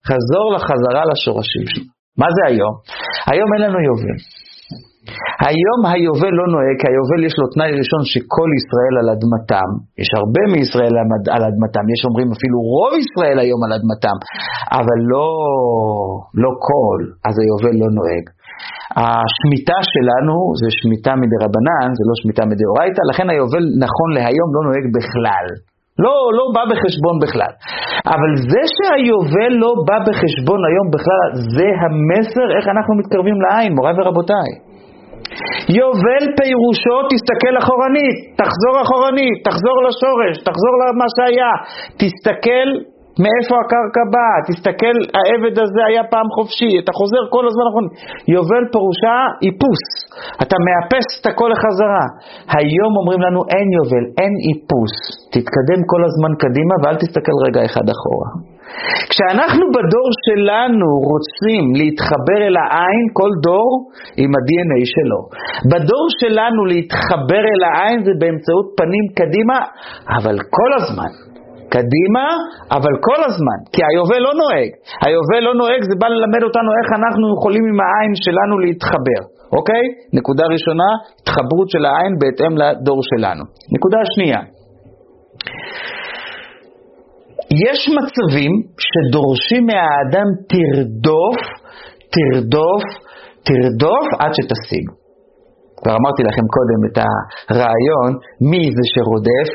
חזור לחזרה לשורשים שלך. מה זה היום? היום אין לנו יובל. היום היובל לא נוהג, כי היובל יש לו תנאי ראשון שכל ישראל על אדמתם, יש הרבה מישראל על אדמתם, יש אומרים אפילו רוב ישראל היום על אדמתם, אבל לא, לא כל, אז היובל לא נוהג. השמיטה שלנו זה שמיטה מדרבנן, זה לא שמיטה מדאורייתא, לכן היובל נכון להיום לא נוהג בכלל. לא, לא בא בחשבון בכלל. אבל זה שהיובל לא בא בחשבון היום בכלל, זה המסר איך אנחנו מתקרבים לעין, מוריי ורבותיי. יובל פירושו תסתכל אחורנית, תחזור אחורנית, תחזור לשורש, תחזור למה שהיה, תסתכל מאיפה הקרקע באה, תסתכל, העבד הזה היה פעם חופשי, אתה חוזר כל הזמן אחרון. יובל פירושה איפוס, אתה מאפס את הכל לחזרה. היום אומרים לנו אין יובל, אין איפוס, תתקדם כל הזמן קדימה ואל תסתכל רגע אחד אחורה. כשאנחנו בדור שלנו רוצים להתחבר אל העין, כל דור עם ה-DNA שלו. בדור שלנו להתחבר אל העין זה באמצעות פנים קדימה, אבל כל הזמן. קדימה, אבל כל הזמן, כי היובל לא נוהג. היובל לא נוהג, זה בא ללמד אותנו איך אנחנו יכולים עם העין שלנו להתחבר, אוקיי? נקודה ראשונה, התחברות של העין בהתאם לדור שלנו. נקודה שנייה, יש מצבים שדורשים מהאדם תרדוף, תרדוף, תרדוף עד שתשיג. כבר אמרתי לכם קודם את הרעיון, מי זה שרודף?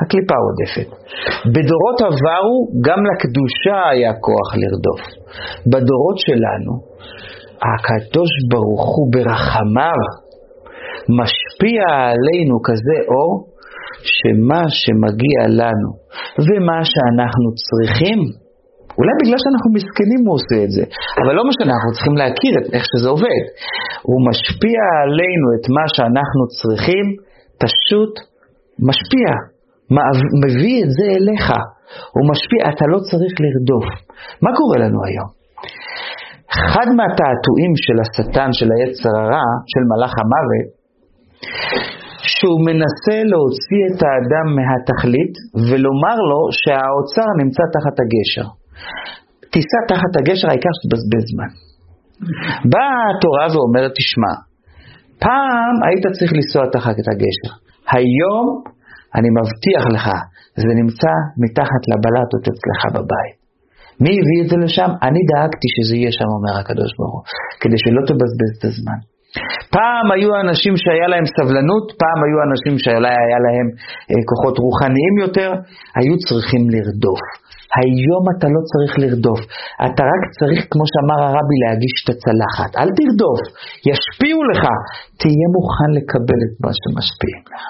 הקליפה רודפת. בדורות עברו גם לקדושה היה כוח לרדוף. בדורות שלנו, הקדוש ברוך הוא ברחמיו משפיע עלינו כזה אור, שמה שמגיע לנו ומה שאנחנו צריכים, אולי בגלל שאנחנו מסכנים הוא עושה את זה, אבל לא משנה, אנחנו צריכים להכיר את איך שזה עובד. הוא משפיע עלינו את מה שאנחנו צריכים, פשוט משפיע, מביא את זה אליך. הוא משפיע, אתה לא צריך לרדוף. מה קורה לנו היום? אחד מהתעתועים של השטן, של היצר הרע, של מלאך המוות, שהוא מנסה להוציא את האדם מהתכלית ולומר לו שהאוצר נמצא תחת הגשר. תיסע תחת הגשר, העיקר שתבזבז זמן. באה התורה ואומרת, תשמע, פעם היית צריך לנסוע תחת הגשר, היום אני מבטיח לך, זה נמצא מתחת לבלטות אצלך בבית. מי הביא את זה לשם? אני דאגתי שזה יהיה שם, אומר הקדוש ברוך הוא, כדי שלא תבזבז את הזמן. פעם היו אנשים שהיה להם סבלנות, פעם היו אנשים שאולי היה להם אה, כוחות רוחניים יותר, היו צריכים לרדוף. היום אתה לא צריך לרדוף, אתה רק צריך, כמו שאמר הרבי, להגיש את הצלחת. אל תרדוף, ישפיעו לך, תהיה מוכן לקבל את מה שמשפיעים לך.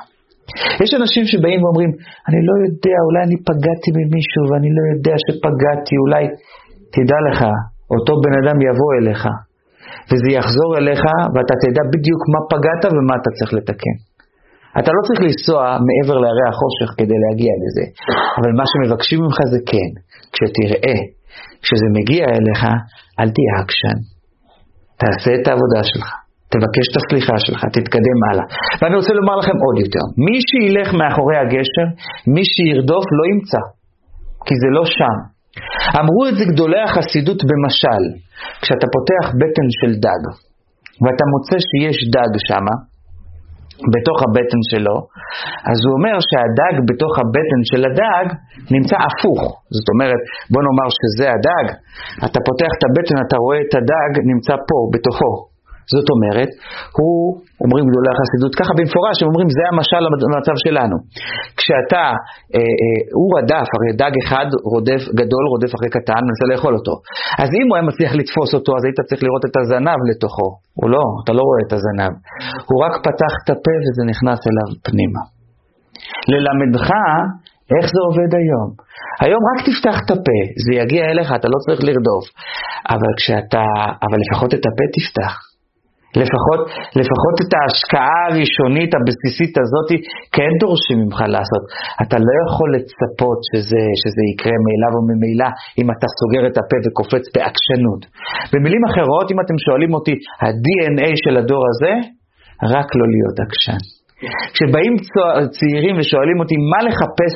יש אנשים שבאים ואומרים, אני לא יודע, אולי אני פגעתי ממישהו ואני לא יודע שפגעתי, אולי, תדע לך, אותו בן אדם יבוא אליך, וזה יחזור אליך, ואתה תדע בדיוק מה פגעת ומה אתה צריך לתקן. אתה לא צריך לנסוע מעבר להרי החושך כדי להגיע לזה, אבל מה שמבקשים ממך זה כן, כשתראה, כשזה מגיע אליך, אל תהיה עקשן. תעשה את העבודה שלך, תבקש את הסליחה שלך, תתקדם הלאה. ואני רוצה לומר לכם עוד יותר, מי שילך מאחורי הגשר, מי שירדוף לא ימצא, כי זה לא שם. אמרו את זה גדולי החסידות במשל, כשאתה פותח בטן של דג, ואתה מוצא שיש דג שמה, בתוך הבטן שלו, אז הוא אומר שהדג בתוך הבטן של הדג נמצא הפוך. זאת אומרת, בוא נאמר שזה הדג, אתה פותח את הבטן, אתה רואה את הדג נמצא פה, בתוכו. זאת אומרת, הוא, אומרים גדולי החסידות ככה במפורש, הם אומרים זה המשל למצב שלנו. כשאתה, אה, אה, הוא רדף, הרי דג אחד רודף, גדול רודף אחרי קטן, מנסה לאכול אותו. אז אם הוא היה מצליח לתפוס אותו, אז היית צריך לראות את הזנב לתוכו. הוא לא, אתה לא רואה את הזנב. הוא רק פתח את הפה וזה נכנס אליו פנימה. ללמדך איך זה עובד היום. היום רק תפתח את הפה, זה יגיע אליך, אתה לא צריך לרדוף. אבל כשאתה, אבל לפחות את הפה תפתח. לפחות, לפחות את ההשקעה הראשונית הבסיסית הזאת כן דורשים ממך לעשות. אתה לא יכול לצפות שזה, שזה יקרה מאליו או ממילא אם אתה סוגר את הפה וקופץ בעקשנות. במילים אחרות, אם אתם שואלים אותי, ה-DNA של הדור הזה, רק לא להיות עקשן. כשבאים צעירים ושואלים אותי מה לחפש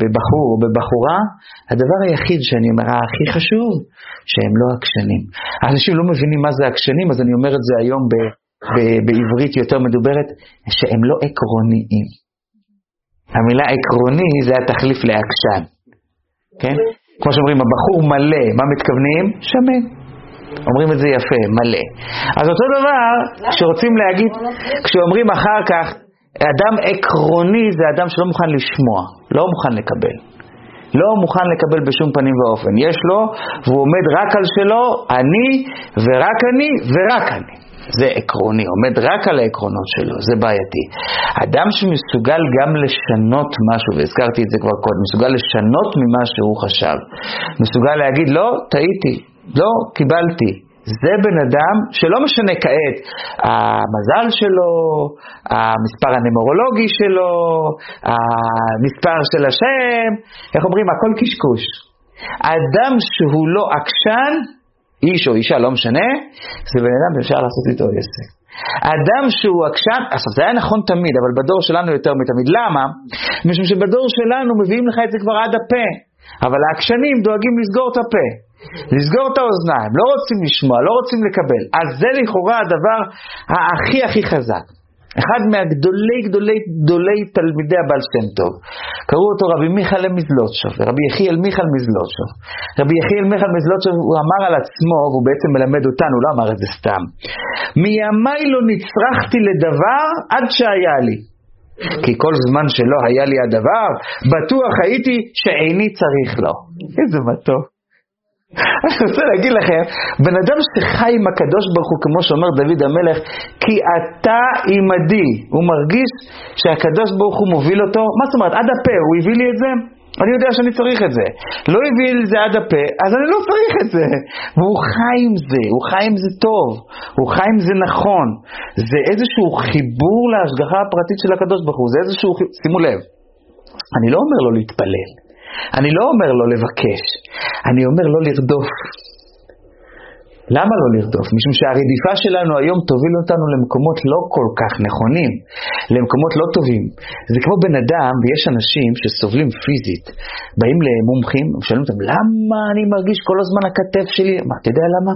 בבחור או בבחורה, הדבר היחיד שאני אומר, הכי חשוב, שהם לא עקשנים. אנשים לא מבינים מה זה עקשנים, אז אני אומר את זה היום ב, ב, בעברית יותר מדוברת, שהם לא עקרוניים. המילה עקרוני זה התחליף לעקשן, כן? כמו שאומרים, הבחור מלא, מה מתכוונים? שמן. אומרים את זה יפה, מלא. אז אותו דבר, כשרוצים להגיד, כשאומרים אחר כך, אדם עקרוני זה אדם שלא מוכן לשמוע, לא מוכן לקבל. לא מוכן לקבל בשום פנים ואופן. יש לו, והוא עומד רק על שלו, אני ורק אני ורק אני. זה עקרוני, עומד רק על העקרונות שלו, זה בעייתי. אדם שמסוגל גם לשנות משהו, והזכרתי את זה כבר קודם, מסוגל לשנות ממה שהוא חשב, מסוגל להגיד, לא, טעיתי, לא, קיבלתי. זה בן אדם שלא משנה כעת המזל שלו, המספר הנמורולוגי שלו, המספר של השם, איך אומרים, הכל קשקוש. אדם שהוא לא עקשן, איש או אישה, לא משנה, זה בן אדם שאפשר לעשות איתו עסק. אדם שהוא עקשן, עכשיו זה היה נכון תמיד, אבל בדור שלנו יותר מתמיד. למה? משום שבדור שלנו מביאים לך את זה כבר עד הפה, אבל העקשנים דואגים לסגור את הפה. לסגור את האוזניים, לא רוצים לשמוע, לא רוצים לקבל. אז זה לכאורה הדבר הכי הכי חזק. אחד מהגדולי גדולי גדולי תלמידי הבעל שם טוב. קראו אותו רבי מיכאל מזלוטשוב, רבי יחיאל מיכאל מזלוטשוב. רבי יחיאל מיכאל מזלוטשוב, הוא אמר על עצמו, והוא בעצם מלמד אותנו, הוא לא אמר את זה סתם. מימיי לא נצרכתי לדבר עד שהיה לי. כי כל זמן שלא היה לי הדבר, בטוח הייתי שאיני צריך לו. איזה מתוק. אני רוצה להגיד לכם, בן אדם שחי עם הקדוש ברוך הוא, כמו שאומר דוד המלך, כי אתה עימדי, הוא מרגיש שהקדוש ברוך הוא מוביל אותו, מה זאת אומרת, עד הפה, הוא הביא לי את זה? אני יודע שאני צריך את זה. לא הביא לי את זה עד הפה, אז אני לא צריך את זה. והוא חי עם זה, הוא חי עם זה טוב, הוא חי עם זה נכון. זה איזשהו חיבור להשגחה הפרטית של הקדוש ברוך הוא, זה איזשהו, שימו לב, אני לא אומר לו להתפלל. אני לא אומר לא לבקש, אני אומר לא לרדוף. למה לא לרדוף? משום שהרדיפה שלנו היום תוביל אותנו למקומות לא כל כך נכונים, למקומות לא טובים. זה כמו בן אדם, ויש אנשים שסובלים פיזית, באים למומחים, ושואלים אותם, למה אני מרגיש כל הזמן הכתף שלי? מה, אתה יודע למה?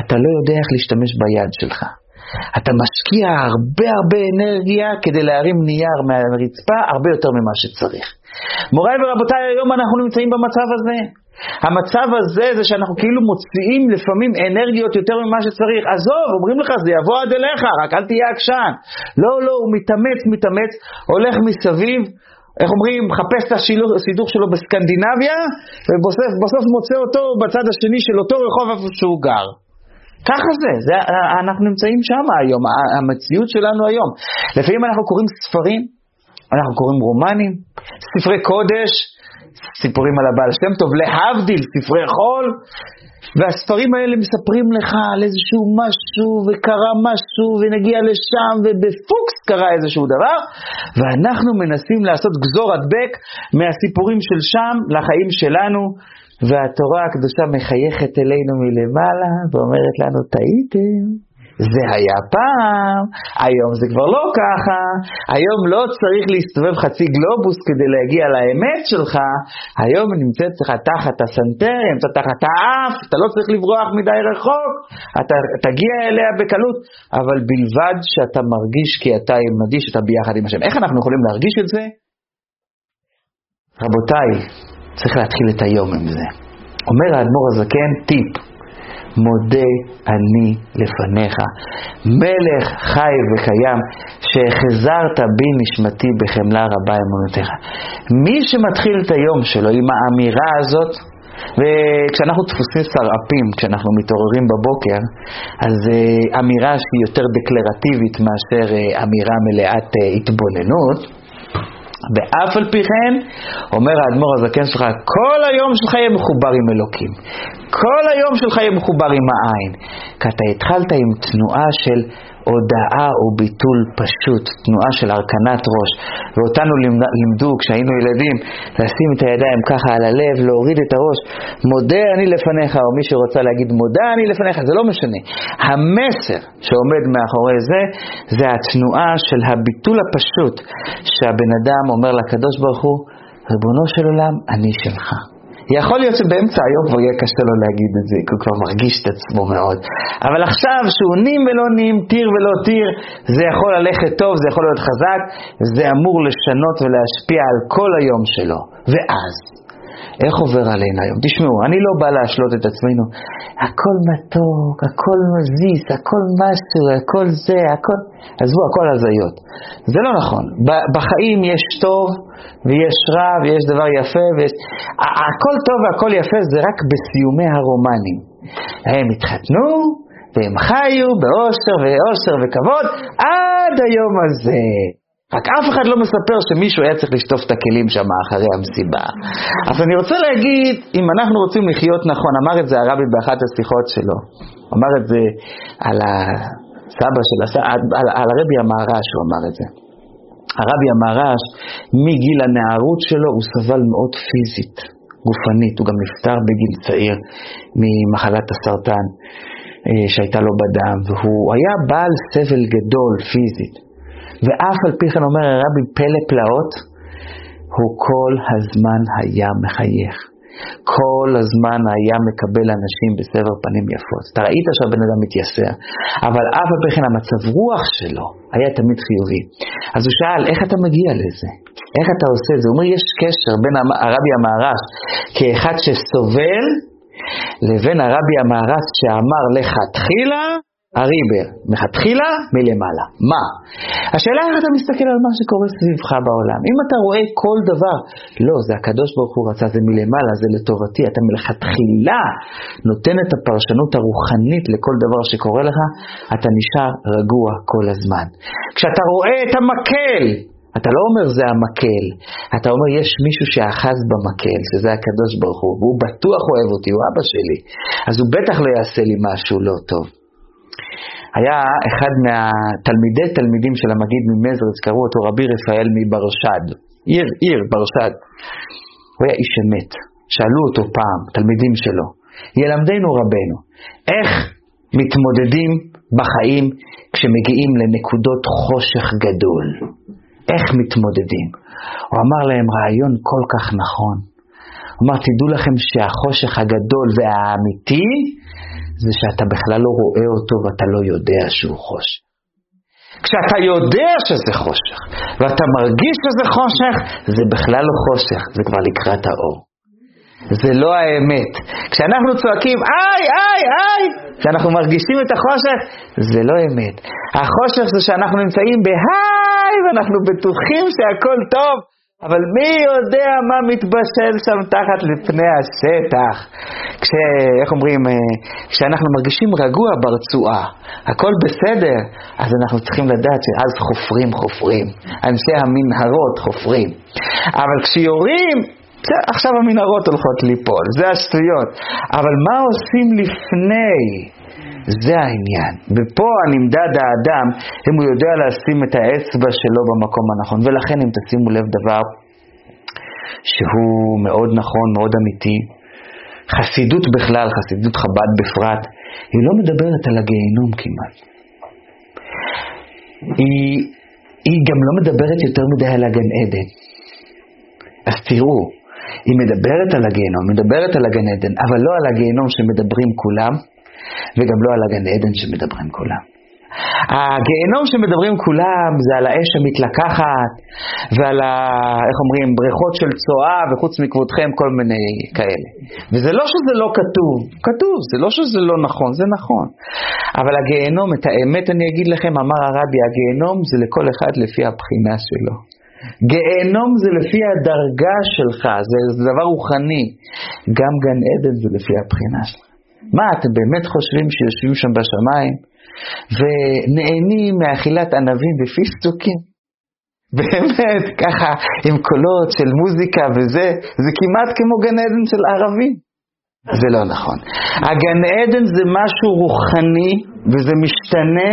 אתה לא יודע איך להשתמש ביד שלך. אתה משקיע הרבה הרבה אנרגיה כדי להרים נייר מהרצפה הרבה יותר ממה שצריך. מוריי ורבותיי, היום אנחנו נמצאים במצב הזה. המצב הזה זה שאנחנו כאילו מוציאים לפעמים אנרגיות יותר ממה שצריך. עזוב, אומרים לך, זה יבוא עד אליך, רק אל תהיה עקשן. לא, לא, הוא מתאמץ, מתאמץ, הולך מסביב, איך אומרים, מחפש את הסידור שלו בסקנדינביה, ובסוף מוצא אותו בצד השני של אותו רחוב איפה שהוא גר. ככה זה, זה, אנחנו נמצאים שם היום, המציאות שלנו היום. לפעמים אנחנו קוראים ספרים, אנחנו קוראים רומנים, ספרי קודש, סיפורים על הבעל שם טוב, להבדיל, ספרי חול, והספרים האלה מספרים לך על איזשהו משהו, וקרה משהו, ונגיע לשם, ובפוקס קרה איזשהו דבר, ואנחנו מנסים לעשות גזור הדבק מהסיפורים של שם לחיים שלנו, והתורה הקדושה מחייכת אלינו מלמעלה, ואומרת לנו, טעיתם. זה היה פעם, היום זה כבר לא ככה, היום לא צריך להסתובב חצי גלובוס כדי להגיע לאמת שלך, היום נמצאת לך תחת הסנטר, נמצאת תחת האף, אתה לא צריך לברוח מדי רחוק, אתה תגיע אליה בקלות, אבל בלבד שאתה מרגיש כי אתה עמדי, שאתה ביחד עם השם. איך אנחנו יכולים להרגיש את זה? רבותיי, צריך להתחיל את היום עם זה. אומר האדמו"ר הזקן, טיפ, מודה אני לפניך, מלך חי וקיים, שהחזרת בי נשמתי בחמלה רבה אמונותיך. מי שמתחיל את היום שלו עם האמירה הזאת, וכשאנחנו תפוסים שרעפים, כשאנחנו מתעוררים בבוקר, אז uh, אמירה שהיא יותר דקלרטיבית מאשר uh, אמירה מלאת uh, התבוננות, ואף על פי כן, אומר האדמו"ר הזקן שלך, כל היום שלך יהיה מחובר עם אלוקים. כל היום שלך יהיה מחובר עם העין. כי אתה התחלת עם תנועה של הודאה או ביטול פשוט, תנועה של הרכנת ראש. ואותנו לימדו כשהיינו ילדים לשים את הידיים ככה על הלב, להוריד את הראש, מודה אני לפניך, או מי שרוצה להגיד מודה אני לפניך, זה לא משנה. המסר שעומד מאחורי זה, זה התנועה של הביטול הפשוט, שהבן אדם אומר לקדוש ברוך הוא, ריבונו של עולם, אני שלך. יכול להיות שבאמצע היום כבר יהיה קשה לו להגיד את זה, כי הוא כבר מרגיש את עצמו מאוד. אבל עכשיו, שהוא נים ולא נים, טיר ולא טיר, זה יכול ללכת טוב, זה יכול להיות חזק, זה אמור לשנות ולהשפיע על כל היום שלו. ואז, איך עובר עלינו היום? תשמעו, אני לא בא להשלות את עצמנו. הכל מתוק, הכל מזיז, הכל משהו, הכל זה, הכל... עזבו, הכל הזיות. זה לא נכון. בחיים יש טוב ויש רע ויש דבר יפה ויש... הכל טוב והכל יפה זה רק בסיומי הרומנים. הם התחתנו והם חיו באושר ואושר וכבוד עד היום הזה. רק אף אחד לא מספר שמישהו היה צריך לשטוף את הכלים שם אחרי המסיבה. אז אני רוצה להגיד, אם אנחנו רוצים לחיות נכון, אמר את זה הרבי באחת השיחות שלו, אמר את זה על הסבא של הסבא, על, על הרבי המהר"ש הוא אמר את זה. הרבי המהר"ש, מגיל הנערות שלו הוא סבל מאוד פיזית, גופנית, הוא גם נפטר בגיל צעיר ממחלת הסרטן אה, שהייתה לו בדם, והוא היה בעל סבל גדול פיזית. ואף על פי כן אומר הרבי פלא פלאות, הוא כל הזמן היה מחייך. כל הזמן היה מקבל אנשים בסבר פנים יפות. אתה ראית שהבן אדם מתייסר, אבל אף על פי כן המצב רוח שלו היה תמיד חיובי. אז הוא שאל, איך אתה מגיע לזה? איך אתה עושה את זה? הוא אומר, יש קשר בין הרבי המהר"ש כאחד שסובל, לבין הרבי המהר"ש שאמר לכתחילה הריבר, מלכתחילה מלמעלה. מה? השאלה איך אתה מסתכל על מה שקורה סביבך בעולם. אם אתה רואה כל דבר, לא, זה הקדוש ברוך הוא רצה, זה מלמעלה, זה לטובתי, אתה מלכתחילה נותן את הפרשנות הרוחנית לכל דבר שקורה לך, אתה נשאר רגוע כל הזמן. כשאתה רואה את המקל, אתה לא אומר זה המקל, אתה אומר יש מישהו שאחז במקל, שזה הקדוש ברוך הוא, והוא בטוח אוהב אותי, הוא אבא שלי, אז הוא בטח לא יעשה לי משהו לא טוב. היה אחד מהתלמידי תלמידים של המגיד ממזרץ, קראו אותו רבי רפאל מברשד, עיר, עיר, ברשד. הוא היה איש אמת. שאלו אותו פעם, תלמידים שלו, ילמדנו רבנו, איך מתמודדים בחיים כשמגיעים לנקודות חושך גדול. איך מתמודדים? הוא אמר להם רעיון כל כך נכון. הוא אמר, תדעו לכם שהחושך הגדול והאמיתי זה שאתה בכלל לא רואה אותו ואתה לא יודע שהוא חושך. כשאתה יודע שזה חושך, ואתה מרגיש שזה חושך, זה בכלל לא חושך, זה כבר לקראת האור. זה לא האמת. כשאנחנו צועקים איי, איי, איי, כשאנחנו מרגישים את החושך, זה לא אמת. החושך זה שאנחנו נמצאים בהיי, ואנחנו בטוחים שהכל טוב. אבל מי יודע מה מתבשל שם תחת לפני השטח? כש... איך אומרים? אה, כשאנחנו מרגישים רגוע ברצועה, הכל בסדר, אז אנחנו צריכים לדעת שאז חופרים חופרים. אנשי המנהרות חופרים. אבל כשיורים, עכשיו המנהרות הולכות ליפול, זה השטויות. אבל מה עושים לפני? זה העניין. ופה נמדד האדם אם הוא יודע לשים את האצבע שלו במקום הנכון. ולכן אם תשימו לב דבר שהוא מאוד נכון, מאוד אמיתי, חסידות בכלל, חסידות חב"ד בפרט, היא לא מדברת על הגיהינום כמעט. היא, היא גם לא מדברת יותר מדי על הגן עדן. אז תראו, היא מדברת על הגיהנום, מדברת על הגן עדן, אבל לא על הגיהנום שמדברים כולם, וגם לא על הגן עדן שמדברים כולם. הגיהנום שמדברים כולם זה על האש המתלקחת ועל ה... איך אומרים, בריכות של צואה וחוץ מכבודכם כל מיני כאלה. וזה לא שזה לא כתוב, כתוב, זה לא שזה לא נכון, זה נכון. אבל הגיהנום, את האמת אני אגיד לכם, אמר הרבי, הגיהנום זה לכל אחד לפי הבחינה שלו. גיהנום זה לפי הדרגה שלך, זה, זה דבר רוחני. גם גן עדן זה לפי הבחינה שלך. מה, אתם באמת חושבים שיושבים שם בשמיים ונהנים מאכילת ענבים ופיסטוקים? באמת, ככה, עם קולות של מוזיקה וזה, זה כמעט כמו גן עדן של ערבים. זה לא נכון. הגן עדן זה משהו רוחני וזה משתנה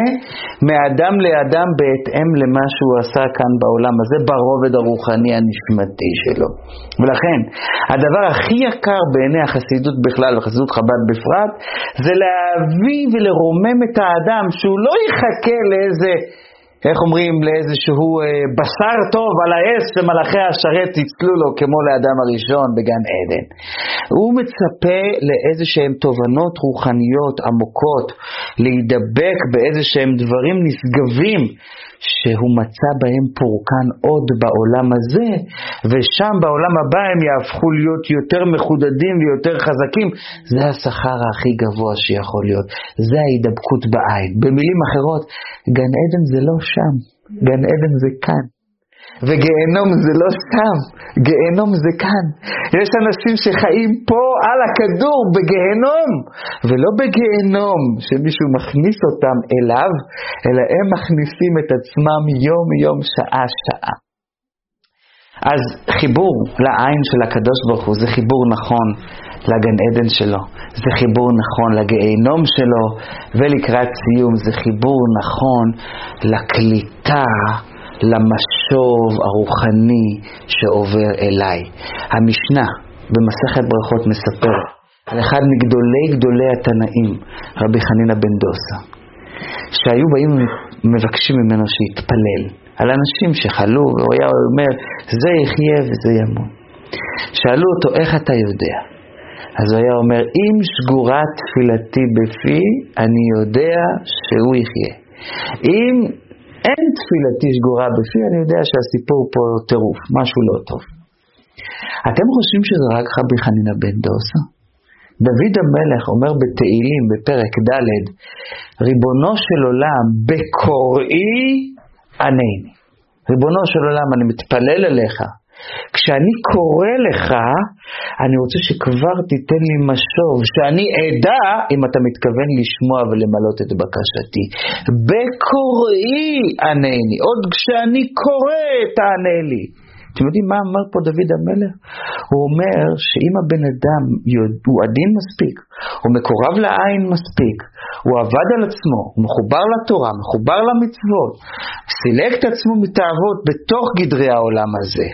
מאדם לאדם בהתאם למה שהוא עשה כאן בעולם הזה ברובד הרוחני הנשמתי שלו. ולכן, הדבר הכי יקר בעיני החסידות בכלל וחסידות חב"ד בפרט זה להביא ולרומם את האדם שהוא לא יחכה לאיזה איך אומרים, לאיזשהו אה, בשר טוב על האש שמלאכי השרת יצלו לו כמו לאדם הראשון בגן עדן. הוא מצפה לאיזה שהם תובנות רוחניות עמוקות, להידבק באיזה שהם דברים נשגבים שהוא מצא בהם פורקן עוד בעולם הזה, ושם בעולם הבא הם יהפכו להיות יותר מחודדים ויותר חזקים. זה השכר הכי גבוה שיכול להיות, זה ההידבקות בעין. במילים אחרות, גן עדן זה לא שם, גן עדן זה כאן. וגיהנום זה לא סתם, גיהנום זה כאן. יש אנשים שחיים פה על הכדור בגיהנום, ולא בגיהנום שמישהו מכניס אותם אליו, אלא הם מכניסים את עצמם יום-יום, שעה-שעה. אז חיבור לעין של הקדוש ברוך הוא זה חיבור נכון לגן עדן שלו, זה חיבור נכון לגיהנום שלו, ולקראת סיום זה חיבור נכון לקליטה למשוב הרוחני שעובר אליי. המשנה במסכת ברכות מספרת על אחד מגדולי גדולי התנאים, רבי חנינא בן דוסה, שהיו באים ומבקשים ממנו שיתפלל על אנשים שחלו, והוא היה אומר, זה יחיה וזה ימות. שאלו אותו, איך אתה יודע? אז הוא היה אומר, אם סגורה תפילתי בפי, אני יודע שהוא יחיה. אם אין תפילתי שגורה בפי, אני יודע שהסיפור פה טירוף, משהו לא טוב. אתם חושבים שזה רק רבי חנינא בן דוסה? דוד המלך אומר בתהילים בפרק ד', ריבונו של עולם, בקוראי ענני. ריבונו של עולם, אני מתפלל אליך, כשאני קורא לך, אני רוצה שכבר תיתן לי משוב, שאני אדע אם אתה מתכוון לשמוע ולמלות את בקשתי. בקוראי ענני, עוד כשאני קורא תענה לי. אתם יודעים מה אמר פה דוד המלך? הוא אומר שאם הבן אדם הוא עדין מספיק, הוא מקורב לעין מספיק, הוא עבד על עצמו, הוא מחובר לתורה, מחובר למצוות, סילק את עצמו מתאוות בתוך גדרי העולם הזה,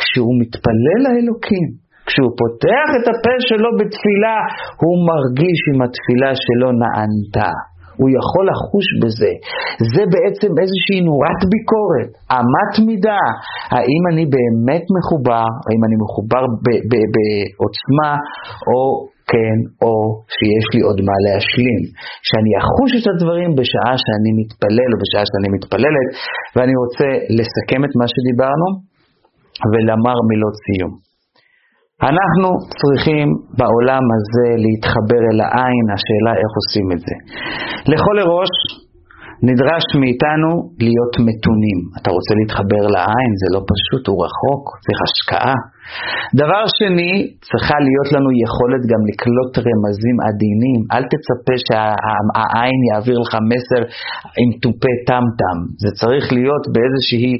כשהוא מתפלל לאלוקים, כשהוא פותח את הפה שלו בתפילה, הוא מרגיש אם התפילה שלו נענתה. הוא יכול לחוש בזה. זה בעצם איזושהי נורת ביקורת, אמת מידה. האם אני באמת מחובר, האם אני מחובר בעוצמה, או כן, או שיש לי עוד מה להשלים. שאני אחוש את הדברים בשעה שאני מתפלל או בשעה שאני מתפללת, ואני רוצה לסכם את מה שדיברנו ולומר מילות סיום. אנחנו צריכים בעולם הזה להתחבר אל העין, השאלה איך עושים את זה. לכל ראש נדרש מאיתנו להיות מתונים. אתה רוצה להתחבר לעין, זה לא פשוט, הוא רחוק, צריך השקעה. דבר שני, צריכה להיות לנו יכולת גם לקלוט רמזים עדינים. אל תצפה שהעין יעביר לך מסר עם תופי טם-טם. זה צריך להיות באיזושהי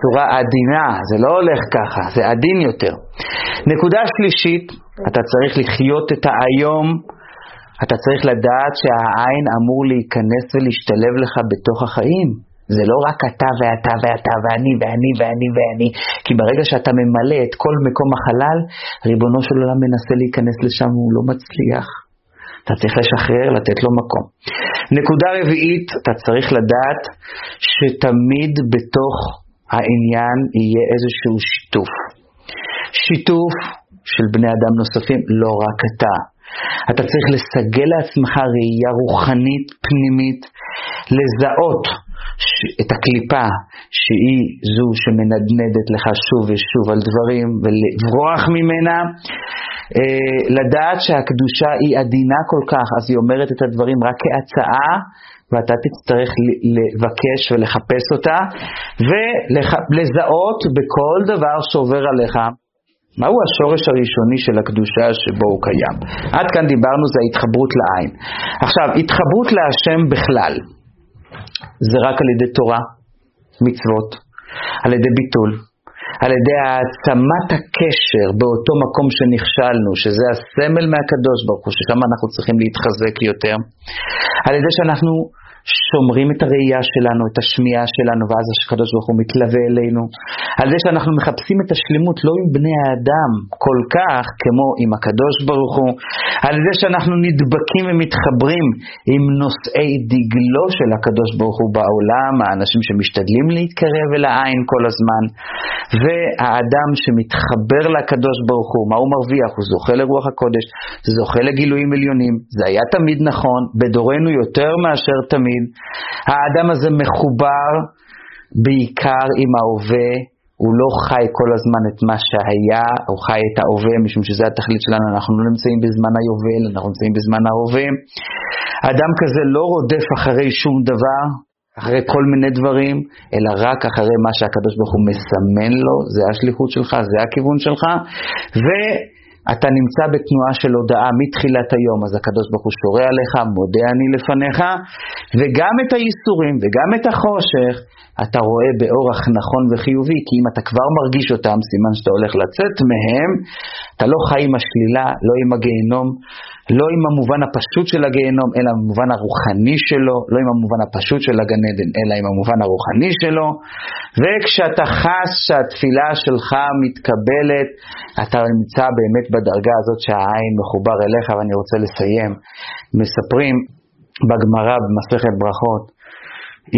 צורה עדינה, זה לא הולך ככה, זה עדין יותר. נקודה שלישית, אתה צריך לחיות את היום, אתה צריך לדעת שהעין אמור להיכנס ולהשתלב לך בתוך החיים. זה לא רק אתה ואתה ואתה ואני ואני ואני ואני, כי ברגע שאתה ממלא את כל מקום החלל, ריבונו של עולם מנסה להיכנס לשם והוא לא מצליח. אתה צריך לשחרר, לתת לו מקום. נקודה רביעית, אתה צריך לדעת שתמיד בתוך העניין יהיה איזשהו שיתוף. שיתוף של בני אדם נוספים, לא רק אתה. אתה צריך לסגל לעצמך ראייה רוחנית פנימית, לזהות את הקליפה שהיא זו שמנדנדת לך שוב ושוב על דברים ולברוח ממנה, אה, לדעת שהקדושה היא עדינה כל כך, אז היא אומרת את הדברים רק כהצעה ואתה תצטרך לבקש ולחפש אותה ולזהות בכל דבר שעובר עליך מהו השורש הראשוני של הקדושה שבו הוא קיים? עד כאן דיברנו, זה ההתחברות לעין. עכשיו, התחברות להשם בכלל, זה רק על ידי תורה, מצוות, על ידי ביטול, על ידי העצמת הקשר באותו מקום שנכשלנו, שזה הסמל מהקדוש ברוך הוא, ששם אנחנו צריכים להתחזק יותר, על ידי שאנחנו שומרים את הראייה שלנו, את השמיעה שלנו, ואז הקדוש ברוך הוא מתלווה אלינו. על זה שאנחנו מחפשים את השלמות לא עם בני האדם כל כך כמו עם הקדוש ברוך הוא, על זה שאנחנו נדבקים ומתחברים עם נושאי דגלו של הקדוש ברוך הוא בעולם, האנשים שמשתדלים להתקרב אל העין כל הזמן, והאדם שמתחבר לקדוש ברוך הוא, מה הוא מרוויח? הוא זוכה לרוח הקודש, זוכה לגילויים עליונים, זה היה תמיד נכון, בדורנו יותר מאשר תמיד. תמיד. האדם הזה מחובר בעיקר עם ההווה, הוא לא חי כל הזמן את מה שהיה, הוא חי את ההווה, משום שזה התכלית שלנו, אנחנו לא נמצאים בזמן היובל, אנחנו נמצאים בזמן ההווה. אדם כזה לא רודף אחרי שום דבר, אחרי כל מיני דברים, אלא רק אחרי מה שהקדוש ברוך הוא מסמן לו, זה השליחות שלך, זה הכיוון שלך, ו... אתה נמצא בתנועה של הודאה מתחילת היום, אז הקדוש ברוך הוא שורה עליך, מודה אני לפניך, וגם את הייסורים וגם את החושך, אתה רואה באורח נכון וחיובי, כי אם אתה כבר מרגיש אותם, סימן שאתה הולך לצאת מהם, אתה לא חי עם השלילה, לא עם הגיהנום, לא עם המובן הפשוט של הגיהנום, אלא במובן הרוחני שלו, לא עם המובן הפשוט של הגן עדן, אלא עם המובן הרוחני שלו, וכשאתה חש שהתפילה שלך מתקבלת, אתה נמצא באמת בדרגה הזאת שהעין מחובר אליך, ואני רוצה לסיים. מספרים בגמרא במסכת ברכות,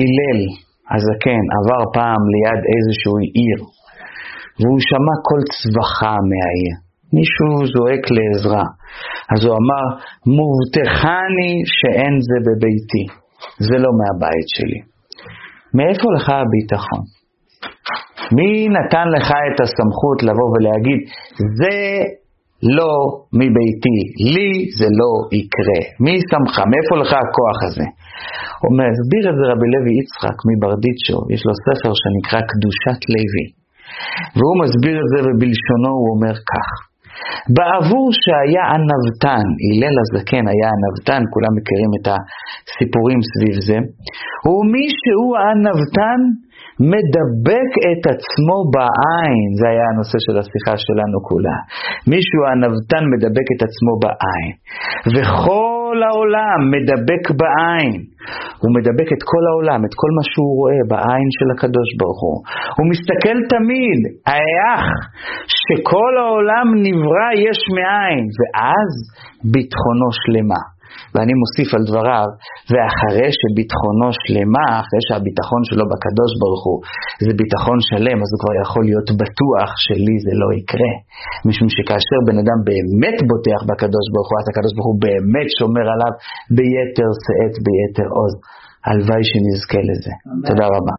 הלל הזקן עבר פעם ליד איזושהי עיר, והוא שמע קול צווחה מהעיר. מישהו זועק לעזרה. אז הוא אמר, מובטחני שאין זה בביתי, זה לא מהבית שלי. מאיפה לך הביטחון? מי נתן לך את הסמכות לבוא ולהגיד, זה לא מביתי, לי זה לא יקרה. מי שמך? מאיפה לך הכוח הזה? הוא מסביר את זה רבי לוי יצחק מברדיצ'ו, יש לו ספר שנקרא קדושת לוי. והוא מסביר את זה ובלשונו הוא אומר כך: בעבור שהיה ענוותן, הלל הזקן היה ענוותן, כולם מכירים את הסיפורים סביב זה, ומי שהוא הענוותן מדבק את עצמו בעין, זה היה הנושא של השיחה שלנו כולה. מישהו הענוותן מדבק את עצמו בעין, וכל העולם מדבק בעין, הוא מדבק את כל העולם, את כל מה שהוא רואה בעין של הקדוש ברוך הוא. הוא מסתכל תמיד, היח, שכל העולם נברא יש מאין, ואז ביטחונו שלמה. ואני מוסיף על דבריו, ואחרי שביטחונו שלמה, אחרי שהביטחון שלו בקדוש ברוך הוא זה ביטחון שלם, אז הוא כבר יכול להיות בטוח שלי זה לא יקרה. משום שכאשר בן אדם באמת בוטח בקדוש ברוך הוא, אז הקדוש ברוך הוא באמת שומר עליו ביתר שאת, ביתר עוז. הלוואי שנזכה לזה. תודה רבה.